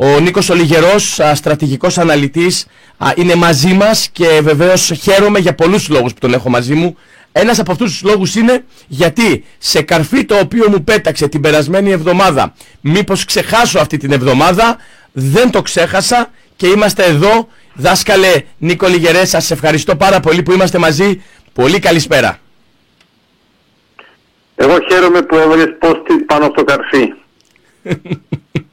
Ο Νίκος Ολιγερός, στρατηγικός αναλυτής, είναι μαζί μας και βεβαίως χαίρομαι για πολλούς λόγους που τον έχω μαζί μου. Ένας από αυτούς τους λόγους είναι γιατί σε καρφί το οποίο μου πέταξε την περασμένη εβδομάδα, μήπως ξεχάσω αυτή την εβδομάδα, δεν το ξέχασα και είμαστε εδώ. Δάσκαλε Νίκο Λιγερέ, σας ευχαριστώ πάρα πολύ που είμαστε μαζί. Πολύ καλησπέρα. Εγώ χαίρομαι που έβαλες πόστι πάνω στο καρφί.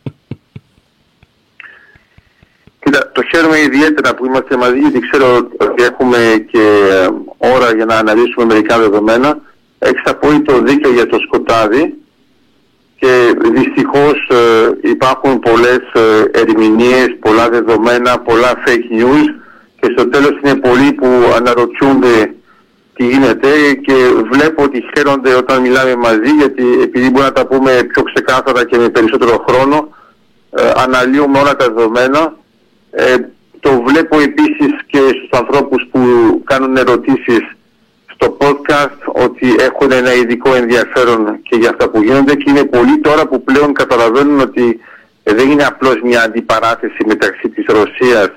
Κοίτα, το χαίρομαι ιδιαίτερα που είμαστε μαζί γιατί ξέρω ότι έχουμε και ε, ώρα για να αναλύσουμε μερικά δεδομένα. Έχεις απόλυτο δίκιο για το σκοτάδι και δυστυχώς ε, υπάρχουν πολλές ε, ερμηνείες, πολλά δεδομένα, πολλά fake news και στο τέλος είναι πολλοί που αναρωτιούνται τι γίνεται και βλέπω ότι χαίρονται όταν μιλάμε μαζί γιατί επειδή μπορούμε να τα πούμε πιο ξεκάθαρα και με περισσότερο χρόνο ε, αναλύουμε όλα τα δεδομένα ε, το βλέπω επίσης και στους ανθρώπους που κάνουν ερωτήσεις στο podcast ότι έχουν ένα ειδικό ενδιαφέρον και για αυτά που γίνονται και είναι πολλοί τώρα που πλέον καταλαβαίνουν ότι δεν είναι απλώς μια αντιπαράθεση μεταξύ της Ρωσίας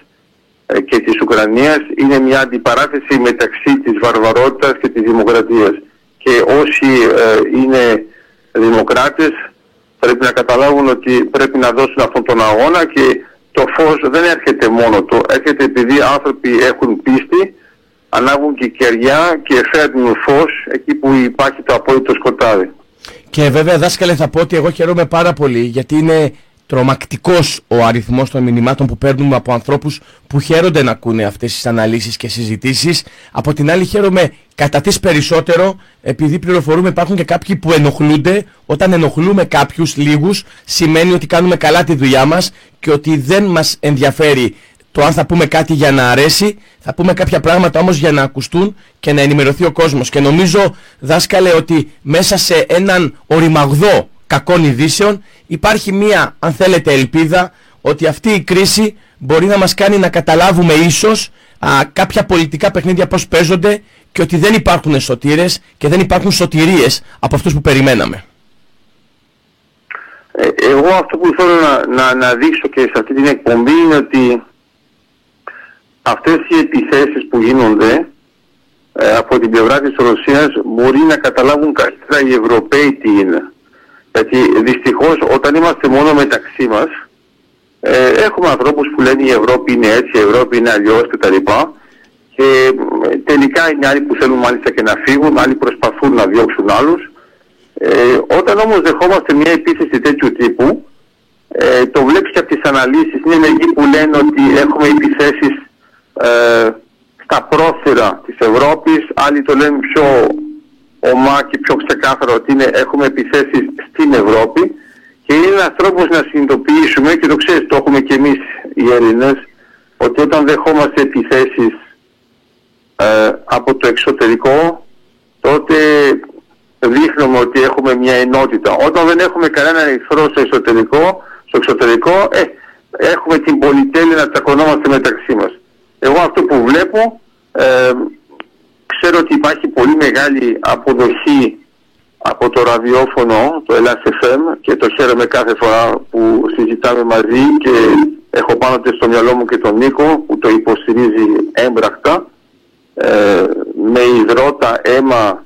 ε, και της Ουκρανίας είναι μια αντιπαράθεση μεταξύ της βαρβαρότητας και της δημοκρατίας. Και όσοι ε, είναι δημοκράτες πρέπει να καταλάβουν ότι πρέπει να δώσουν αυτόν τον αγώνα και το φως δεν έρχεται μόνο του, έρχεται επειδή άνθρωποι έχουν πίστη, ανάβουν και κεριά και φέρνουν φως εκεί που υπάρχει το απόλυτο σκοτάδι. Και βέβαια δάσκαλε θα πω ότι εγώ χαίρομαι πάρα πολύ γιατί είναι τρομακτικός ο αριθμός των μηνυμάτων που παίρνουμε από ανθρώπους που χαίρονται να ακούνε αυτές τις αναλύσεις και συζητήσεις. Από την άλλη χαίρομαι κατά τις περισσότερο επειδή πληροφορούμε υπάρχουν και κάποιοι που ενοχλούνται. Όταν ενοχλούμε κάποιους λίγους σημαίνει ότι κάνουμε καλά τη δουλειά μας και ότι δεν μας ενδιαφέρει το αν θα πούμε κάτι για να αρέσει, θα πούμε κάποια πράγματα όμως για να ακουστούν και να ενημερωθεί ο κόσμος. Και νομίζω δάσκαλε ότι μέσα σε έναν οριμαγδό κακών ειδήσεων υπάρχει μία αν θέλετε ελπίδα ότι αυτή η κρίση μπορεί να μας κάνει να καταλάβουμε ίσως α, κάποια πολιτικά παιχνίδια πώς παίζονται και ότι δεν υπάρχουν σωτήρες και δεν υπάρχουν σωτηρίες από αυτούς που περιμέναμε. Ε, εγώ αυτό που θέλω να, να, δείξω και σε αυτή την εκπομπή είναι ότι αυτές οι επιθέσεις που γίνονται ε, από την πλευρά της Ρωσίας μπορεί να καταλάβουν καλύτερα οι Ευρωπαίοι τι είναι. Γιατί δυστυχώς όταν είμαστε μόνο μεταξύ μας ε, έχουμε ανθρώπους που λένε η Ευρώπη είναι έτσι, η Ευρώπη είναι αλλιώς κτλ. Και ε, τελικά είναι άλλοι που θέλουν μάλιστα και να φύγουν, άλλοι προσπαθούν να διώξουν άλλους. Ε, όταν όμως δεχόμαστε μια επίθεση τέτοιου τύπου, ε, το βλέπεις και από τις αναλύσεις, είναι μερικοί που λένε ότι έχουμε επιθέσεις ε, στα πρόθυρα της Ευρώπης, άλλοι το λένε πιο ομά και πιο ξεκάθαρο ότι είναι, έχουμε επιθέσεις στην Ευρώπη και είναι ένας τρόπος να συνειδητοποιήσουμε και το ξέρεις το έχουμε και εμείς οι Έλληνες ότι όταν δεχόμαστε επιθέσεις ε, από το εξωτερικό τότε δείχνουμε ότι έχουμε μια ενότητα. Όταν δεν έχουμε κανένα εχθρό στο εσωτερικό, στο εξωτερικό ε, έχουμε την πολυτέλεια να τσακωνόμαστε μεταξύ μας. Εγώ αυτό που βλέπω ε, ξέρω ότι υπάρχει πολύ μεγάλη αποδοχή από το ραδιόφωνο, το Ελλάς FM και το χαίρομαι κάθε φορά που συζητάμε μαζί και έχω πάνω στο μυαλό μου και τον Νίκο που το υποστηρίζει έμπρακτα. Ε, με υδρότα, αίμα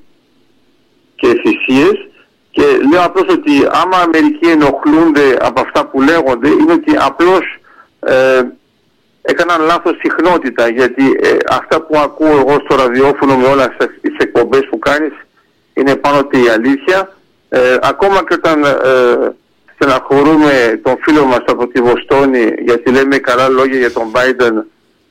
και θυσίες. Και λέω απλώς ότι άμα μερικοί ενοχλούνται από αυτά που λέγονται είναι ότι απλώς ε, έκαναν λάθος συχνότητα γιατί ε, αυτά που ακούω εγώ στο ραδιόφωνο με όλες τις εκπομπές που κάνεις είναι πάνω ότι η αλήθεια. Ε, ακόμα και όταν ε, στεναχωρούμε τον φίλο μας από τη Βοστόνη γιατί λέμε καλά λόγια για τον Biden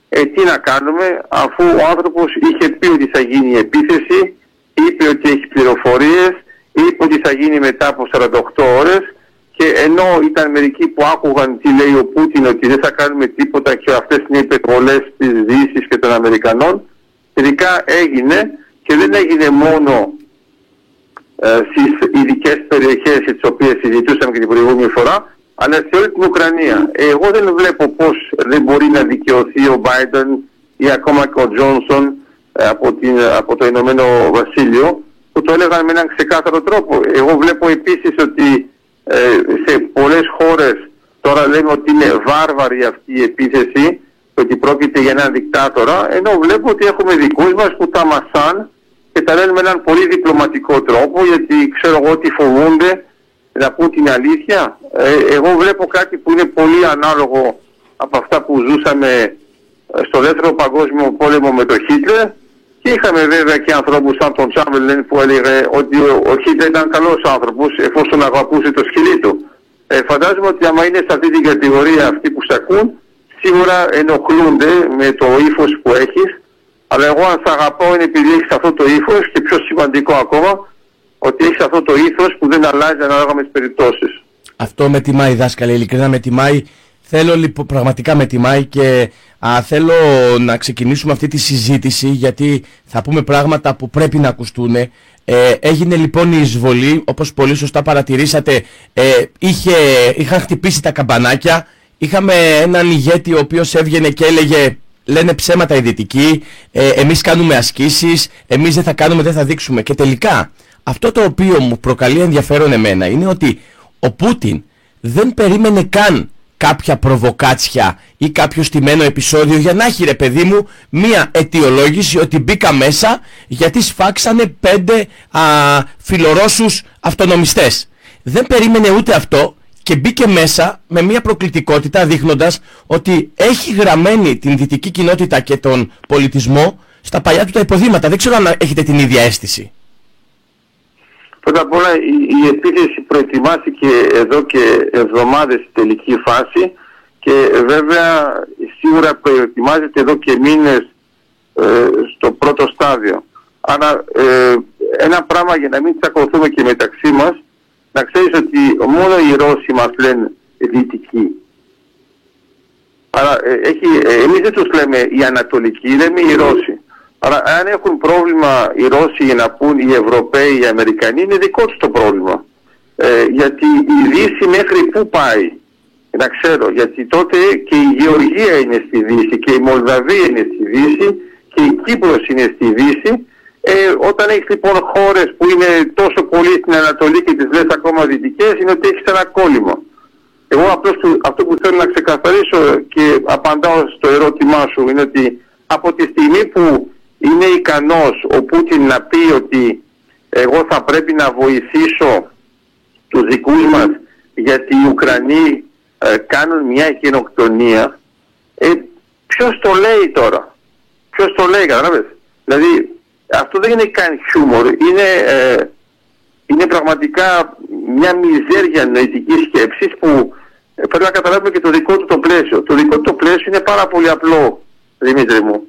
ε, τι να κάνουμε αφού ο άνθρωπος είχε πει ότι θα γίνει η επίθεση, είπε ότι έχει πληροφορίες, είπε ότι θα γίνει μετά από 48 ώρες και ενώ ήταν μερικοί που άκουγαν τι λέει ο Πούτιν ότι δεν θα κάνουμε τίποτα και αυτές είναι οι υπερβολές της Δύσης και των Αμερικανών τελικά έγινε και δεν έγινε μόνο ε, στις ειδικές περιοχές τις οποίες συζητούσαμε και την προηγούμενη φορά αλλά σε όλη την Ουκρανία. Εγώ δεν βλέπω πώς δεν μπορεί να δικαιωθεί ο Biden ή ακόμα και ο Τζόνσον ε, από, την, από το Ηνωμένο Βασίλειο που το έλεγαν με έναν ξεκάθαρο τρόπο. Εγώ βλέπω επίσης ότι ε, σε πολλές χώρες Τώρα λέμε ότι είναι βάρβαρη αυτή η επίθεση ότι πρόκειται για έναν δικτάτορα, ενώ βλέπω ότι έχουμε δικούς μας που τα μασάν και τα λένε με έναν πολύ διπλωματικό τρόπο, γιατί ξέρω εγώ ότι φοβούνται να πούν την αλήθεια. Ε, εγώ βλέπω κάτι που είναι πολύ ανάλογο από αυτά που ζούσαμε ε, στο δεύτερο παγκόσμιο πόλεμο με τον Χίτλερ και είχαμε βέβαια και ανθρώπους σαν τον Τσάμπελεν που έλεγε ότι ο, Χίτλερ ήταν καλός άνθρωπος εφόσον αγαπούσε το σκυλί του. Ε, φαντάζομαι ότι άμα είναι σε αυτή την κατηγορία αυτοί που σε ακούν, σίγουρα ενοχλούνται με το ύφος που έχεις, αλλά εγώ αν σε αγαπώ είναι επειδή έχεις αυτό το ύφος και πιο σημαντικό ακόμα, ότι έχεις αυτό το ήθος που δεν αλλάζει ανάλογα με τις περιπτώσεις. Αυτό με τιμάει δάσκαλε, ειλικρινά με τιμάει. Θέλω λοιπόν, πραγματικά με τιμάει και α, θέλω να ξεκινήσουμε αυτή τη συζήτηση γιατί θα πούμε πράγματα που πρέπει να ακουστούν. Ε, έγινε λοιπόν η εισβολή, όπως πολύ σωστά παρατηρήσατε, ε, είχε, είχαν χτυπήσει τα καμπανάκια, είχαμε έναν ηγέτη ο οποίος έβγαινε και έλεγε λένε ψέματα οι δυτικοί, ε, εμείς κάνουμε ασκήσεις, εμείς δεν θα κάνουμε, δεν θα δείξουμε. Και τελικά αυτό το οποίο μου προκαλεί ενδιαφέρον εμένα είναι ότι ο Πούτιν δεν περίμενε καν κάποια προβοκάτσια ή κάποιο στημένο επεισόδιο για να έχει ρε παιδί μου μία αιτιολόγηση ότι μπήκα μέσα γιατί σφάξανε πέντε α, φιλορώσους αυτονομιστές. Δεν περίμενε ούτε αυτό και μπήκε μέσα με μία προκλητικότητα δείχνοντας ότι έχει γραμμένη την δυτική κοινότητα και τον πολιτισμό στα παλιά του τα υποδήματα. Δεν ξέρω αν έχετε την ίδια αίσθηση. Πρώτα απ' όλα η, η επίθεση προετοιμάστηκε εδώ και εβδομάδες στη τελική φάση και βέβαια σίγουρα προετοιμάζεται εδώ και μήνες ε, στο πρώτο στάδιο. Άρα ε, ένα πράγμα για να μην τσακωθούμε και μεταξύ μας, να ξέρεις ότι μόνο οι Ρώσοι μας λένε δυτικοί. Άρα ε, έχει, ε, εμείς δεν τους λέμε οι Ανατολικοί, λέμε οι Ρώσοι. Άρα αν έχουν πρόβλημα οι Ρώσοι για να πούν οι Ευρωπαίοι, οι Αμερικανοί, είναι δικό τους το πρόβλημα. Ε, γιατί η Δύση μέχρι πού πάει, να ξέρω, γιατί τότε και η Γεωργία είναι στη Δύση και η Μολδαβία είναι στη Δύση και η Κύπρος είναι στη Δύση. Ε, όταν έχεις λοιπόν χώρες που είναι τόσο πολύ στην Ανατολή και τις λες ακόμα δυτικές, είναι ότι έχεις ένα κόλλημα. Εγώ απλώς αυτό που θέλω να ξεκαθαρίσω και απαντάω στο ερώτημά σου είναι ότι από τη στιγμή που είναι ικανός ο Πούτιν να πει ότι εγώ θα πρέπει να βοηθήσω τους δικούς μας γιατί οι Ουκρανοί ε, κάνουν μια γενοκτονία. Ε, ποιος το λέει τώρα; Ποιος το λέει καταλάβες δηλαδή αυτό δεν είναι καν χιούμορ είναι, ε, είναι πραγματικά μια μιζέρια νοητική σκέψη που ε, πρέπει να καταλάβουμε και το δικό του το πλαίσιο. Το δικό του το πλαίσιο είναι πάρα πολύ απλό Δημήτρη μου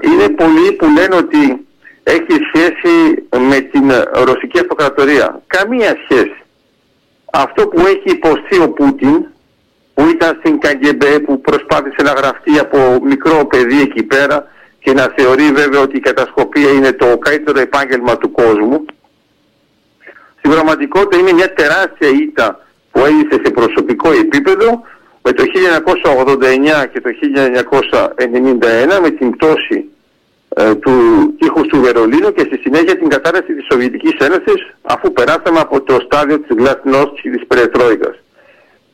είναι πολλοί που λένε ότι έχει σχέση με την ρωσική αυτοκρατορία. Καμία σχέση. Αυτό που έχει υποστεί ο Πούτιν, που ήταν στην Καγκεμπέ, που προσπάθησε να γραφτεί από μικρό παιδί εκεί πέρα και να θεωρεί βέβαια ότι η κατασκοπία είναι το καλύτερο επάγγελμα του κόσμου, στην πραγματικότητα είναι μια τεράστια ήττα που έγινε σε προσωπικό επίπεδο με το 1989 και το 1991 με την πτώση ε, του τείχους του Βερολίνου και στη συνέχεια την κατάρρευση της Σοβιετικής Ένωσης αφού περάσαμε από το στάδιο της Γλαστινός και της Περετρόικας.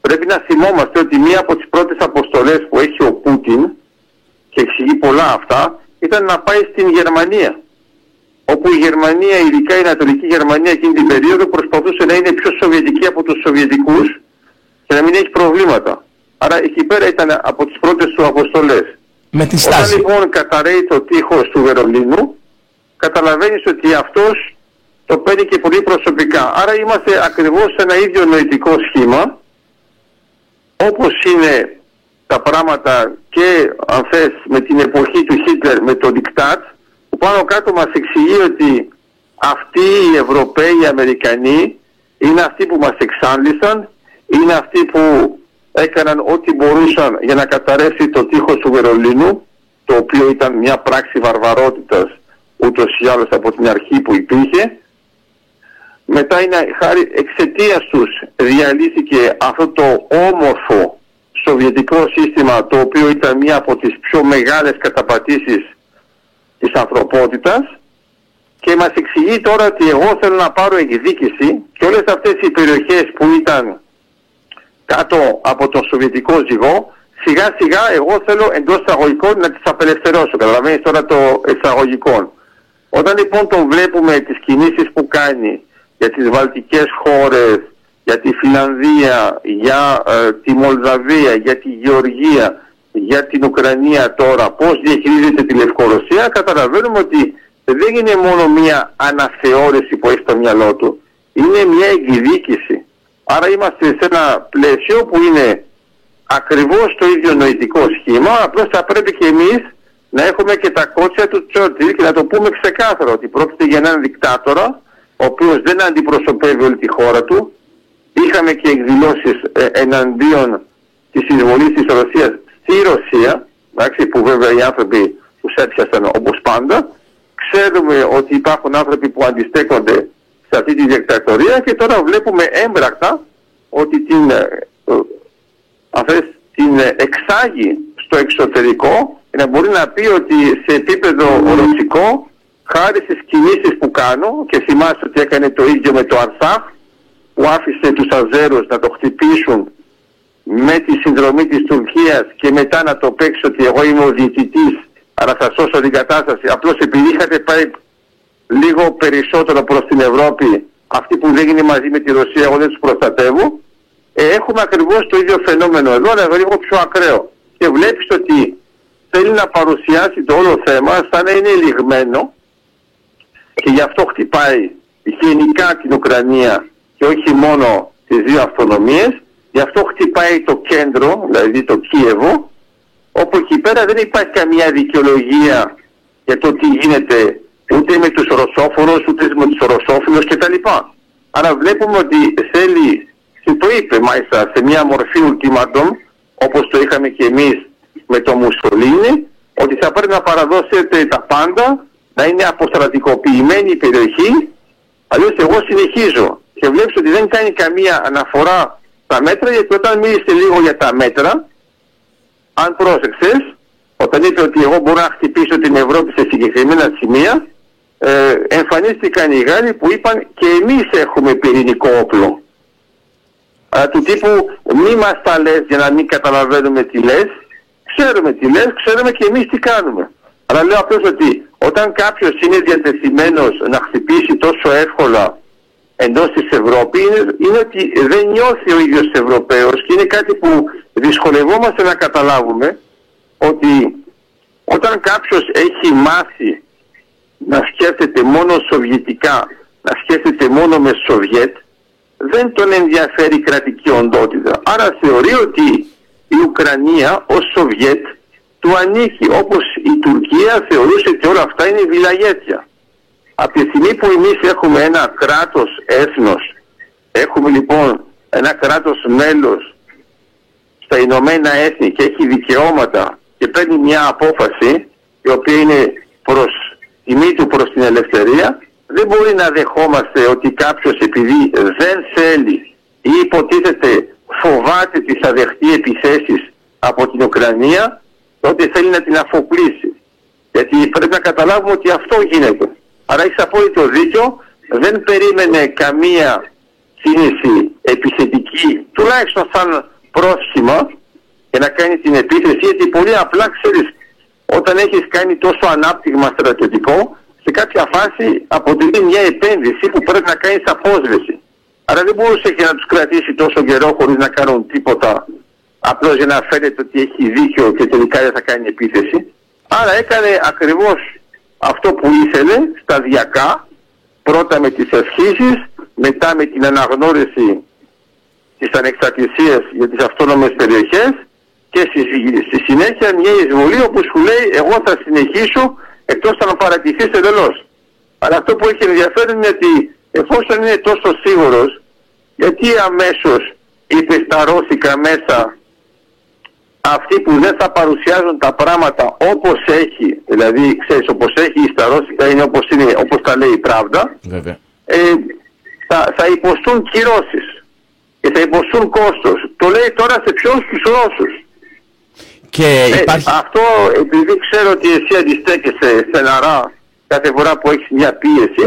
Πρέπει να θυμόμαστε ότι μία από τις πρώτες αποστολές που έχει ο Πούτιν και εξηγεί πολλά αυτά ήταν να πάει στην Γερμανία όπου η Γερμανία, ειδικά η Ανατολική Γερμανία εκείνη την περίοδο προσπαθούσε να είναι πιο σοβιετική από τους Σοβιετικούς και να μην έχει προβλήματα. Άρα εκεί πέρα ήταν από τις πρώτες του αποστολές. Με τη στάση. Όταν λοιπόν καταραίει το τείχος του Βερολίνου, καταλαβαίνεις ότι αυτός το παίρνει και πολύ προσωπικά. Άρα είμαστε ακριβώς σε ένα ίδιο νοητικό σχήμα, όπως είναι τα πράγματα και αν θες με την εποχή του Χίτλερ με το δικτάτ, που πάνω κάτω μας εξηγεί ότι αυτοί οι Ευρωπαίοι, οι Αμερικανοί είναι αυτοί που μας εξάντλησαν, είναι αυτοί που έκαναν ό,τι μπορούσαν για να καταρρεύσει το τείχος του Βερολίνου, το οποίο ήταν μια πράξη βαρβαρότητας ούτως ή άλλως από την αρχή που υπήρχε. Μετά είναι χάρη εξαιτίας τους διαλύθηκε αυτό το όμορφο σοβιετικό σύστημα το οποίο ήταν μια από τις πιο μεγάλες καταπατήσεις της ανθρωπότητας και μας εξηγεί τώρα ότι εγώ θέλω να πάρω εκδίκηση και όλες αυτές οι περιοχές που ήταν κάτω από τον Σοβιετικό ζυγό, σιγά σιγά εγώ θέλω εντός εισαγωγικών να τις απελευθερώσω. Καταλαβαίνεις τώρα το εισαγωγικών. Όταν λοιπόν τον βλέπουμε τις κινήσεις που κάνει για τις βαλτικές χώρες, για τη Φιλανδία, για ε, τη Μολδαβία, για τη Γεωργία, για την Ουκρανία τώρα, πώς διαχειρίζεται τη Λευκορωσία, καταλαβαίνουμε ότι δεν είναι μόνο μια αναθεώρηση που έχει στο μυαλό του. Είναι μια εκδίκηση. Άρα είμαστε σε ένα πλαίσιο που είναι ακριβώς το ίδιο νοητικό σχήμα, απλώς θα πρέπει και εμείς να έχουμε και τα κότσια του Τσόρτιλ και να το πούμε ξεκάθαρο ότι πρόκειται για έναν δικτάτορα ο οποίος δεν αντιπροσωπεύει όλη τη χώρα του. Είχαμε και εκδηλώσεις ε, εναντίον της εισβολής της Ρωσίας στη Ρωσία, εντάξει, που βέβαια οι άνθρωποι τους έπιασαν όπως πάντα. Ξέρουμε ότι υπάρχουν άνθρωποι που αντιστέκονται σε αυτή τη δικτατορία και τώρα βλέπουμε έμπρακτα ότι την, ε, ε την εξάγει στο εξωτερικό να μπορεί να πει ότι σε επίπεδο ρωσικό χάρη στις κινήσεις που κάνω και θυμάστε ότι έκανε το ίδιο με το Αρσάχ που άφησε τους Αζέρους να το χτυπήσουν με τη συνδρομή της Τουρκίας και μετά να το παίξει ότι εγώ είμαι ο διαιτητής αλλά θα σώσω την κατάσταση. Απλώς επειδή είχατε πάει λίγο περισσότερο προς την Ευρώπη αυτοί που δεν είναι μαζί με τη Ρωσία εγώ δεν τους προστατεύω. Ε, έχουμε ακριβώς το ίδιο φαινόμενο εδώ αλλά λίγο πιο ακραίο. Και βλέπεις ότι θέλει να παρουσιάσει το όλο θέμα σαν να είναι λιγμένο και γι' αυτό χτυπάει γενικά την Ουκρανία και όχι μόνο τις δύο αυτονομίες. Γι' αυτό χτυπάει το κέντρο, δηλαδή το Κίεβο όπου εκεί πέρα δεν υπάρχει καμία δικαιολογία για το τι γίνεται ούτε με τους Ρωσόφωνους ούτε με τους Ρωσόφιλους κτλ. Άρα βλέπουμε ότι θέλει, και το είπε μάλιστα σε μια μορφή ultimatum όπως το είχαμε και εμείς με το Μουσολίνι ότι θα πρέπει να παραδώσετε τα πάντα, να είναι αποστρατικοποιημένη η περιοχή, αλλιώς εγώ συνεχίζω. Και βλέπεις ότι δεν κάνει καμία αναφορά στα μέτρα, γιατί όταν μίλησε λίγο για τα μέτρα, αν πρόσεξες, όταν είπε ότι εγώ μπορώ να χτυπήσω την Ευρώπη σε συγκεκριμένα σημεία, ε, εμφανίστηκαν οι Γάλλοι που είπαν και εμείς έχουμε πυρηνικό όπλο. Αλλά του τύπου μη μας τα λες για να μην καταλαβαίνουμε τι λες, Ξέρουμε τι λες, ξέρουμε και εμείς τι κάνουμε. Αλλά λέω απλώς ότι όταν κάποιος είναι διατεθειμένος να χτυπήσει τόσο εύκολα εντός της Ευρώπης είναι, ότι δεν νιώθει ο ίδιος Ευρωπαίος και είναι κάτι που δυσκολευόμαστε να καταλάβουμε ότι όταν κάποιος έχει μάθει να σκέφτεται μόνο σοβιετικά, να σκέφτεται μόνο με Σοβιέτ, δεν τον ενδιαφέρει η κρατική οντότητα. Άρα θεωρεί ότι η Ουκρανία ως Σοβιέτ του ανήκει όπως η Τουρκία θεωρούσε ότι όλα αυτά είναι βιλαγέτια. Από τη στιγμή που εμείς έχουμε ένα κράτος έθνος, έχουμε λοιπόν ένα κράτος μέλος στα Ηνωμένα Έθνη και έχει δικαιώματα και παίρνει μια απόφαση η οποία είναι προς τιμή του προς την ελευθερία, δεν μπορεί να δεχόμαστε ότι κάποιος επειδή δεν θέλει ή υποτίθεται φοβάται τις αδεχτεί επιθέσεις από την Ουκρανία, τότε θέλει να την αφοπλίσει. Γιατί πρέπει να καταλάβουμε ότι αυτό γίνεται. Άρα έχεις απόλυτο δίκιο, δεν περίμενε καμία κίνηση επιθετική, τουλάχιστον σαν πρόσχημα, για να κάνει την επίθεση, γιατί πολύ απλά ξέρεις, όταν έχεις κάνει τόσο ανάπτυγμα στρατιωτικό, σε κάποια φάση αποτελεί μια επένδυση που πρέπει να κάνεις απόσβεση. Άρα δεν μπορούσε και να τους κρατήσει τόσο καιρό χωρίς να κάνουν τίποτα απλώς για να φαίνεται ότι έχει δίκιο και τελικά δεν θα κάνει επίθεση. Άρα έκανε ακριβώς αυτό που ήθελε σταδιακά, πρώτα με τις ευχήσεις, μετά με την αναγνώριση της ανεξαρτησίας για τις αυτόνομες περιοχές και στη, συνέχεια μια εισβολή όπου σου λέει εγώ θα συνεχίσω εκτός να παρατηθείς εντελώς. Αλλά αυτό που έχει ενδιαφέρον είναι ότι εφόσον είναι τόσο σίγουρος γιατί αμέσως ρώσικα μέσα αυτοί που δεν θα παρουσιάζουν τα πράγματα όπως έχει, δηλαδή ξέρεις όπως έχει η σταρώθηκα είναι όπως, είναι, τα λέει η πράγμα, ε, θα, υποστούν κυρώσεις και θα υποστούν κόστος. Το λέει τώρα σε ποιους τους Ρώσους. Και ε, υπάρχει... αυτό επειδή ξέρω ότι εσύ αντιστέκεσαι στεναρά κάθε φορά που έχεις μια πίεση,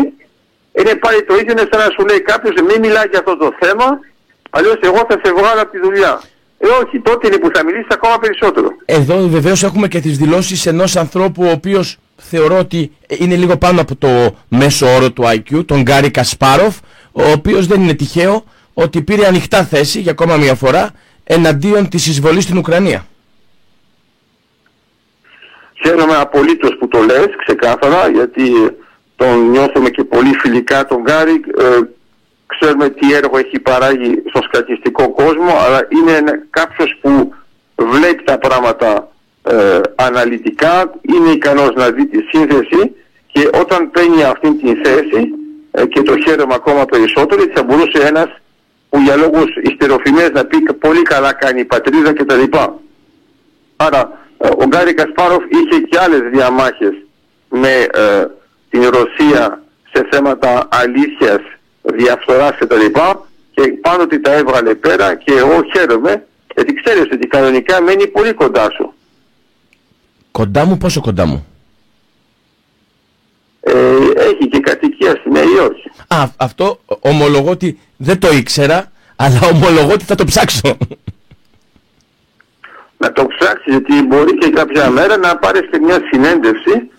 είναι πάλι το ίδιο, είναι σαν να σου λέει κάποιος μην μιλάει για αυτό το θέμα Αλλιώς εγώ θα σε βγάλω από τη δουλειά. Ε, όχι, τότε είναι που θα μιλήσεις ακόμα περισσότερο. Εδώ βεβαίως έχουμε και τις δηλώσεις ενός ανθρώπου ο οποίος θεωρώ ότι είναι λίγο πάνω από το μέσο όρο του IQ, τον Γκάρι Κασπάροφ, ο οποίος δεν είναι τυχαίο ότι πήρε ανοιχτά θέση για ακόμα μια φορά εναντίον της εισβολής στην Ουκρανία. Χαίρομαι απολύτως που το λες ξεκάθαρα γιατί τον νιώθουμε και πολύ φιλικά τον Γκάρι. Ε, ξέρουμε τι έργο έχει παράγει στο σκατιστικό κόσμο αλλά είναι κάποιος που βλέπει τα πράγματα ε, αναλυτικά, είναι ικανός να δει τη σύνθεση και όταν παίρνει αυτή την θέση ε, και το χαίρομαι ακόμα περισσότερο θα μπορούσε ένας που για λόγους ιστεροφημές να πει πολύ καλά κάνει η πατρίδα κτλ. Άρα ε, ο Γκάρι Κασπάροφ είχε και άλλες διαμάχες με ε, την Ρωσία σε θέματα αλήθειας, διαφθοράς κτλ. Και πάνω ότι τα έβγαλε πέρα και εγώ χαίρομαι γιατί ξέρεις ότι κανονικά μένει πολύ κοντά σου. Κοντά μου, πόσο κοντά μου; Ε, έχει και κατοικία στη Νέα Υόρκη. Α, αυτό ομολογώ ότι δεν το ήξερα, αλλά ομολογώ ότι θα το ψάξω. Να το ψάξεις, γιατί μπορεί και κάποια μέρα να πάρεις και μια συνέντευξη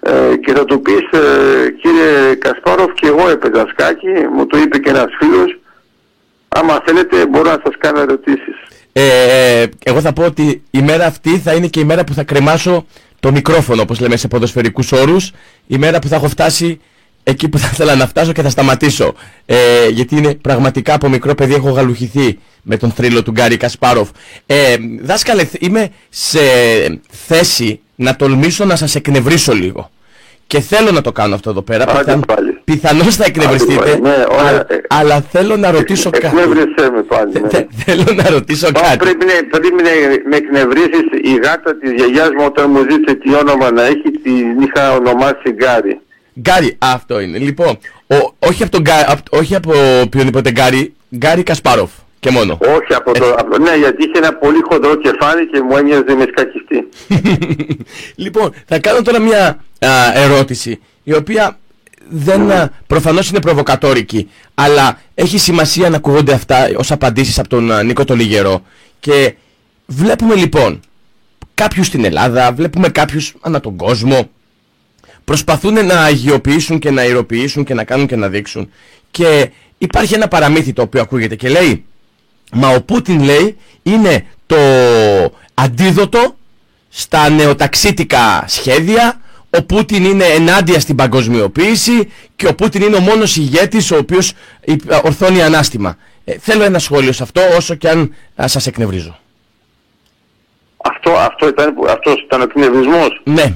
ε, και θα του πεις ε, κύριε Κασπάροφ και εγώ έπαιζα σκάκι, μου το είπε και ένας φίλος, άμα θέλετε μπορώ να σας κάνω ερωτήσεις. Ε, εγώ θα πω ότι η μέρα αυτή θα είναι και η μέρα που θα κρεμάσω το μικρόφωνο, όπως λέμε σε ποδοσφαιρικούς όρους, η μέρα που θα έχω φτάσει εκεί που θα ήθελα να φτάσω και θα σταματήσω. Ε, γιατί είναι πραγματικά από μικρό παιδί έχω γαλουχηθεί με τον θρύλο του Γκάρι Κασπάροφ. Ε, δάσκαλε, είμαι σε θέση να τολμήσω να σας εκνευρίσω λίγο. Και θέλω να το κάνω αυτό εδώ πέρα. Πιθαν... Πιθανώς θα εκνευριστείτε. Ναι, αλλά θέλω να ρωτήσω κάτι. Εκνεύρισέ με πάλι. Ναι. θέλω να ρωτήσω κάτι. Πρέπει, πρέπει να με εκνευρίσεις η γάτα της γιαγιάς μου όταν μου ζήτησε τι όνομα να έχει, την είχα ονομάσει Γκάρι. Γκάρι, αυτό είναι. Λοιπόν, ο, όχι, από τον, όχι από οποιονδήποτε Γκάρι, Γκάρι Κασπάροφ. Και μόνο. Όχι από το. Από, ναι, γιατί είχε ένα πολύ χοντρό κεφάλι και μου έμοιαζε με σκακιστή. λοιπόν, θα κάνω τώρα μια ερώτηση η οποία δεν mm. προφανώς είναι προβοκατόρικη αλλά έχει σημασία να ακούγονται αυτά ως απαντήσεις από τον Νίκο το Λιγερό και βλέπουμε λοιπόν κάποιους στην Ελλάδα, βλέπουμε κάποιους ανά τον κόσμο προσπαθούν να αγιοποιήσουν και να ηρωποιήσουν και να κάνουν και να δείξουν και υπάρχει ένα παραμύθι το οποίο ακούγεται και λέει Μα ο Πούτιν λέει είναι το αντίδοτο στα νεοταξίτικα σχέδια ο Πούτιν είναι ενάντια στην παγκοσμιοποίηση και ο Πούτιν είναι ο μόνος ηγέτης ο οποίος ορθώνει ανάστημα. Ε, θέλω ένα σχόλιο σε αυτό όσο και αν α, σας εκνευρίζω. Αυτό, αυτό ήταν, αυτός ήταν ο εκνευρισμός; Ναι.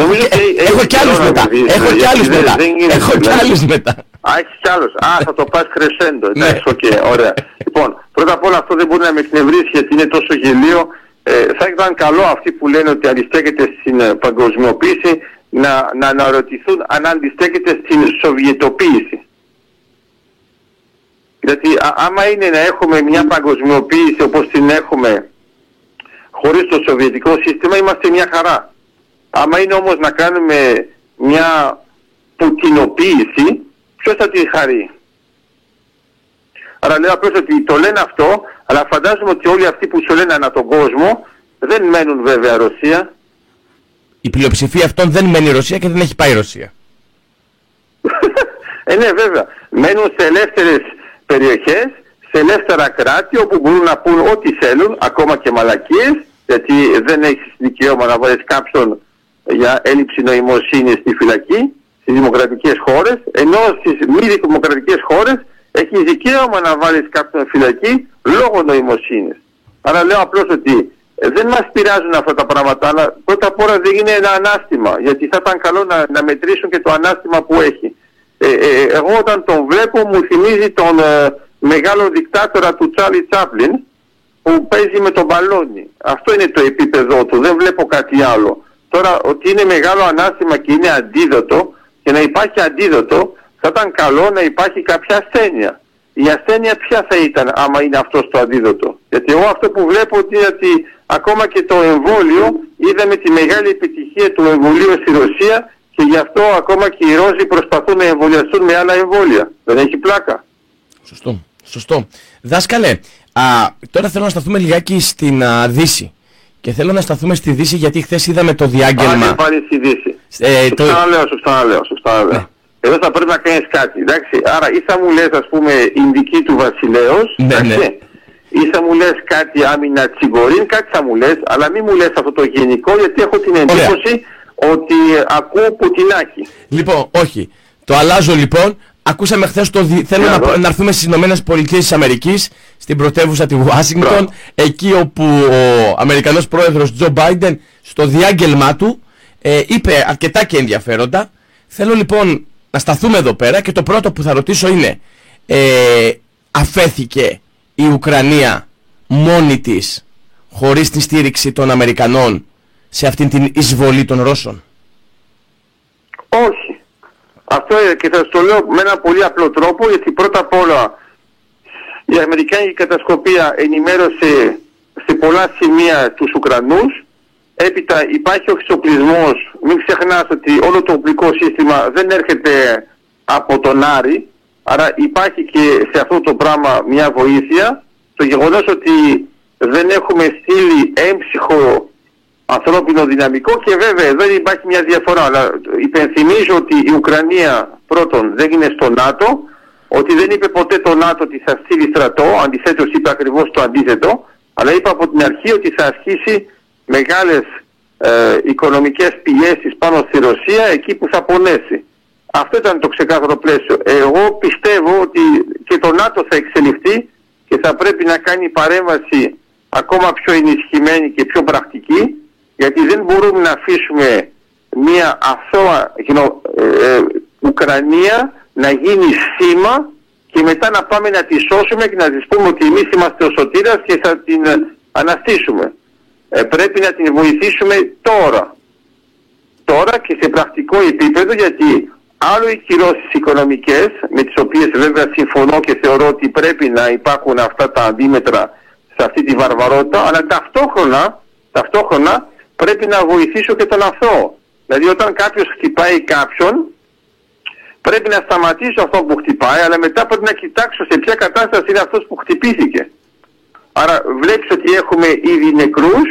Νομίζω και, έχω κι άλλους μετά. Έχω κι άλλους μετά. Έχω κι άλλους μετά. Α, έχεις κι άλλους. Α, θα το πας κρεσέντο. Ναι. Εντάξει, οκ, ωραία. Λοιπόν, πρώτα απ' όλα αυτό δεν μπορεί να με εκνευρίσει γιατί είναι τόσο γελίο. Ε, θα ήταν καλό αυτοί που λένε ότι αντιστέκεται στην ε, παγκοσμιοποίηση να, να αναρωτηθούν αν αντιστέκεται στην σοβιετοποίηση. Γιατί α, άμα είναι να έχουμε μια παγκοσμιοποίηση όπως την έχουμε χωρίς το σοβιετικό σύστημα είμαστε μια χαρά. Άμα είναι όμως να κάνουμε μια πουτινοποίηση, ποιος θα την χαρεί; Άρα λέω απλώς ότι το λένε αυτό, αλλά φαντάζομαι ότι όλοι αυτοί που σου λένε ανά τον κόσμο δεν μένουν βέβαια Ρωσία. Η πλειοψηφία αυτών δεν μένει Ρωσία και δεν έχει πάει Ρωσία. ε, ναι βέβαια. Μένουν σε ελεύθερες περιοχές, σε ελεύθερα κράτη όπου μπορούν να πούν ό,τι θέλουν, ακόμα και μαλακίες, γιατί δεν έχεις δικαίωμα να βάλεις κάποιον για έλλειψη νοημοσύνης στη φυλακή, στις δημοκρατικές χώρες, ενώ στις μη δημοκρατικές χώρες έχει δικαίωμα να βάλεις κάποιον φυλακή λόγω νοημοσύνης. Άρα λέω απλώς ότι ε, δεν μας πειράζουν αυτά τα πράγματα, αλλά πρώτα απ' όλα δεν είναι ένα ανάστημα, γιατί θα ήταν καλό να, να μετρήσουν και το ανάστημα που έχει. Ε, ε, εγώ όταν τον βλέπω μου θυμίζει τον μεγάλο δικτάτορα του Τσάλι Τσάπλιν, που παίζει με τον μπαλόνι. Αυτό είναι το επίπεδο του, δεν βλέπω κάτι άλλο. Τώρα ότι είναι μεγάλο ανάστημα και είναι αντίδοτο και να υπάρχει αντίδοτο θα ήταν καλό να υπάρχει κάποια ασθένεια. Η ασθένεια ποια θα ήταν άμα είναι αυτός το αντίδοτο; Γιατί εγώ αυτό που βλέπω είναι ότι ακόμα και το εμβόλιο είδαμε τη μεγάλη επιτυχία του εμβολίου στη Ρωσία και γι' αυτό ακόμα και οι Ρώσοι προσπαθούν να εμβολιαστούν με άλλα εμβόλια. Δεν έχει πλάκα. Σωστό. Σωστό. Δάσκαλε, α, τώρα θέλω να σταθούμε λιγάκι στην α, Δύση. Και θέλω να σταθούμε στη Δύση γιατί χθες είδαμε το διάγγελμα. Αν πάλι στη Δύση. Ε, σου το... ξαναλέω, σου ξαναλέω, σου ξαναλέω. Ναι. Εδώ θα πρέπει να κάνεις κάτι, εντάξει. Άρα ή θα μου λες ας πούμε Ινδική του βασιλέως, ναι, εντάξει. Ναι. Ή θα μου λες κάτι άμυνα τσιγκορίν, κάτι θα μου λες, αλλά μην μου λες αυτό το γενικό γιατί έχω την εντύπωση ότι ακούω πουτινάκι. Λοιπόν, όχι. Το αλλάζω λοιπόν. Ακούσαμε χθες το. Θέλω να, να έρθουμε στις Ηνωμένες Πολιτείες της Αμερικής, στην πρωτεύουσα τη Ουάσιγκτον, εκεί όπου ο Αμερικανός πρόεδρος Τζο Μπάιντεν στο διάγγελμά του ε, είπε αρκετά και ενδιαφέροντα. Θέλω λοιπόν να σταθούμε εδώ πέρα και το πρώτο που θα ρωτήσω είναι ε, αφέθηκε η Ουκρανία μόνη της χωρίς τη στήριξη των Αμερικανών σε αυτήν την εισβολή των Ρώσων; Όχι. Αυτό και θα το λέω με ένα πολύ απλό τρόπο γιατί πρώτα απ' όλα η Αμερικάνικη κατασκοπία ενημέρωσε σε πολλά σημεία τους Ουκρανούς Έπειτα υπάρχει ο εξοπλισμός, μην ξεχνάς ότι όλο το οπλικό σύστημα δεν έρχεται από τον Άρη, άρα υπάρχει και σε αυτό το πράγμα μια βοήθεια. Το γεγονός ότι δεν έχουμε στείλει έμψυχο ανθρώπινο δυναμικό και βέβαια δεν υπάρχει μια διαφορά, αλλά υπενθυμίζω ότι η Ουκρανία πρώτον δεν είναι στο ΝΑΤΟ, ότι δεν είπε ποτέ το ΝΑΤΟ ότι θα στείλει στρατό, αντιθέτως είπε ακριβώς το αντίθετο, αλλά είπε από την αρχή ότι θα ασκήσει μεγάλες ε, οικονομικές πιέσεις πάνω στη Ρωσία εκεί που θα πονέσει. Αυτό ήταν το ξεκάθαρο πλαίσιο. Εγώ πιστεύω ότι και το ΝΑΤΟ θα εξελιχθεί και θα πρέπει να κάνει παρέμβαση ακόμα πιο ενισχυμένη και πιο πρακτική γιατί δεν μπορούμε να αφήσουμε μια αθώα ε, ε, Ουκρανία να γίνει σήμα και μετά να πάμε να τη σώσουμε και να της πούμε ότι εμείς είμαστε ο σωτήρας και θα την αναστήσουμε ε, πρέπει να την βοηθήσουμε τώρα. Τώρα και σε πρακτικό επίπεδο γιατί άλλο οι κυρώσεις οικονομικές με τις οποίες βέβαια συμφωνώ και θεωρώ ότι πρέπει να υπάρχουν αυτά τα αντίμετρα σε αυτή τη βαρβαρότητα αλλά ταυτόχρονα, ταυτόχρονα πρέπει να βοηθήσω και τον αθώο. Δηλαδή όταν κάποιος χτυπάει κάποιον πρέπει να σταματήσω αυτό που χτυπάει αλλά μετά πρέπει να κοιτάξω σε ποια κατάσταση είναι αυτός που χτυπήθηκε. Άρα βλέπεις ότι έχουμε ήδη νεκρούς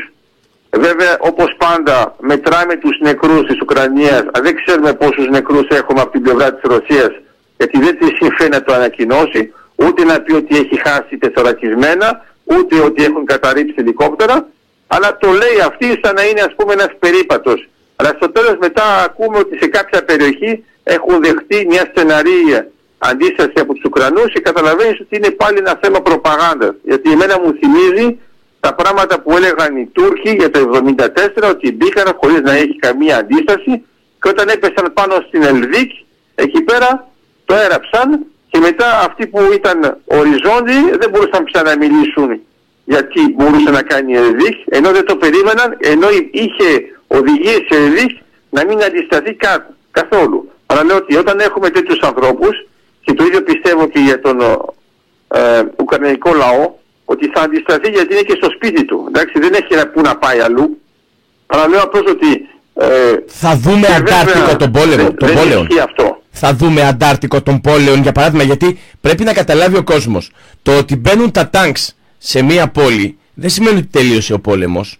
Βέβαια, όπως πάντα, μετράμε τους νεκρούς της Ουκρανίας. Δεν ξέρουμε πόσους νεκρούς έχουμε από την πλευρά της Ρωσίας, γιατί δεν της συμφέρει να το ανακοινώσει, ούτε να πει ότι έχει χάσει τεσσαρακισμένα, ούτε ότι έχουν καταρρύψει ελικόπτερα, αλλά το λέει αυτή σαν να είναι ας πούμε ένας περίπατος. Αλλά στο τέλος μετά ακούμε ότι σε κάποια περιοχή έχουν δεχτεί μια στεναρή αντίσταση από τους Ουκρανούς και καταλαβαίνεις ότι είναι πάλι ένα θέμα προπαγάνδας. Γιατί εμένα μου θυμίζει τα πράγματα που έλεγαν οι Τούρκοι για το 1974 ότι μπήκαν χωρίς να έχει καμία αντίσταση και όταν έπεσαν πάνω στην Ελδίκ εκεί πέρα το έραψαν και μετά αυτοί που ήταν οριζόντιοι δεν μπορούσαν πια να μιλήσουν γιατί μπορούσε να κάνει η Ελδίκ ενώ δεν το περίμεναν ενώ είχε οδηγίες η Ελδίκ να μην αντισταθεί κα, καθόλου. Αλλά λέω ότι όταν έχουμε τέτοιους ανθρώπους και το ίδιο πιστεύω και για τον ε, Ουκρανικό λαό ότι θα αντισταθεί γιατί είναι και στο σπίτι του. Εντάξει, δεν έχει που να πάει αλλού. Αλλά λέω απλώς ότι... Ε, θα δούμε αντάρτικο τον πόλεμο. Δεν, τον πόλεμο. αυτό. Θα δούμε αντάρτικο των πόλεων για παράδειγμα γιατί πρέπει να καταλάβει ο κόσμος. Το ότι μπαίνουν τα τάγκς σε μία πόλη δεν σημαίνει ότι τελείωσε ο πόλεμος.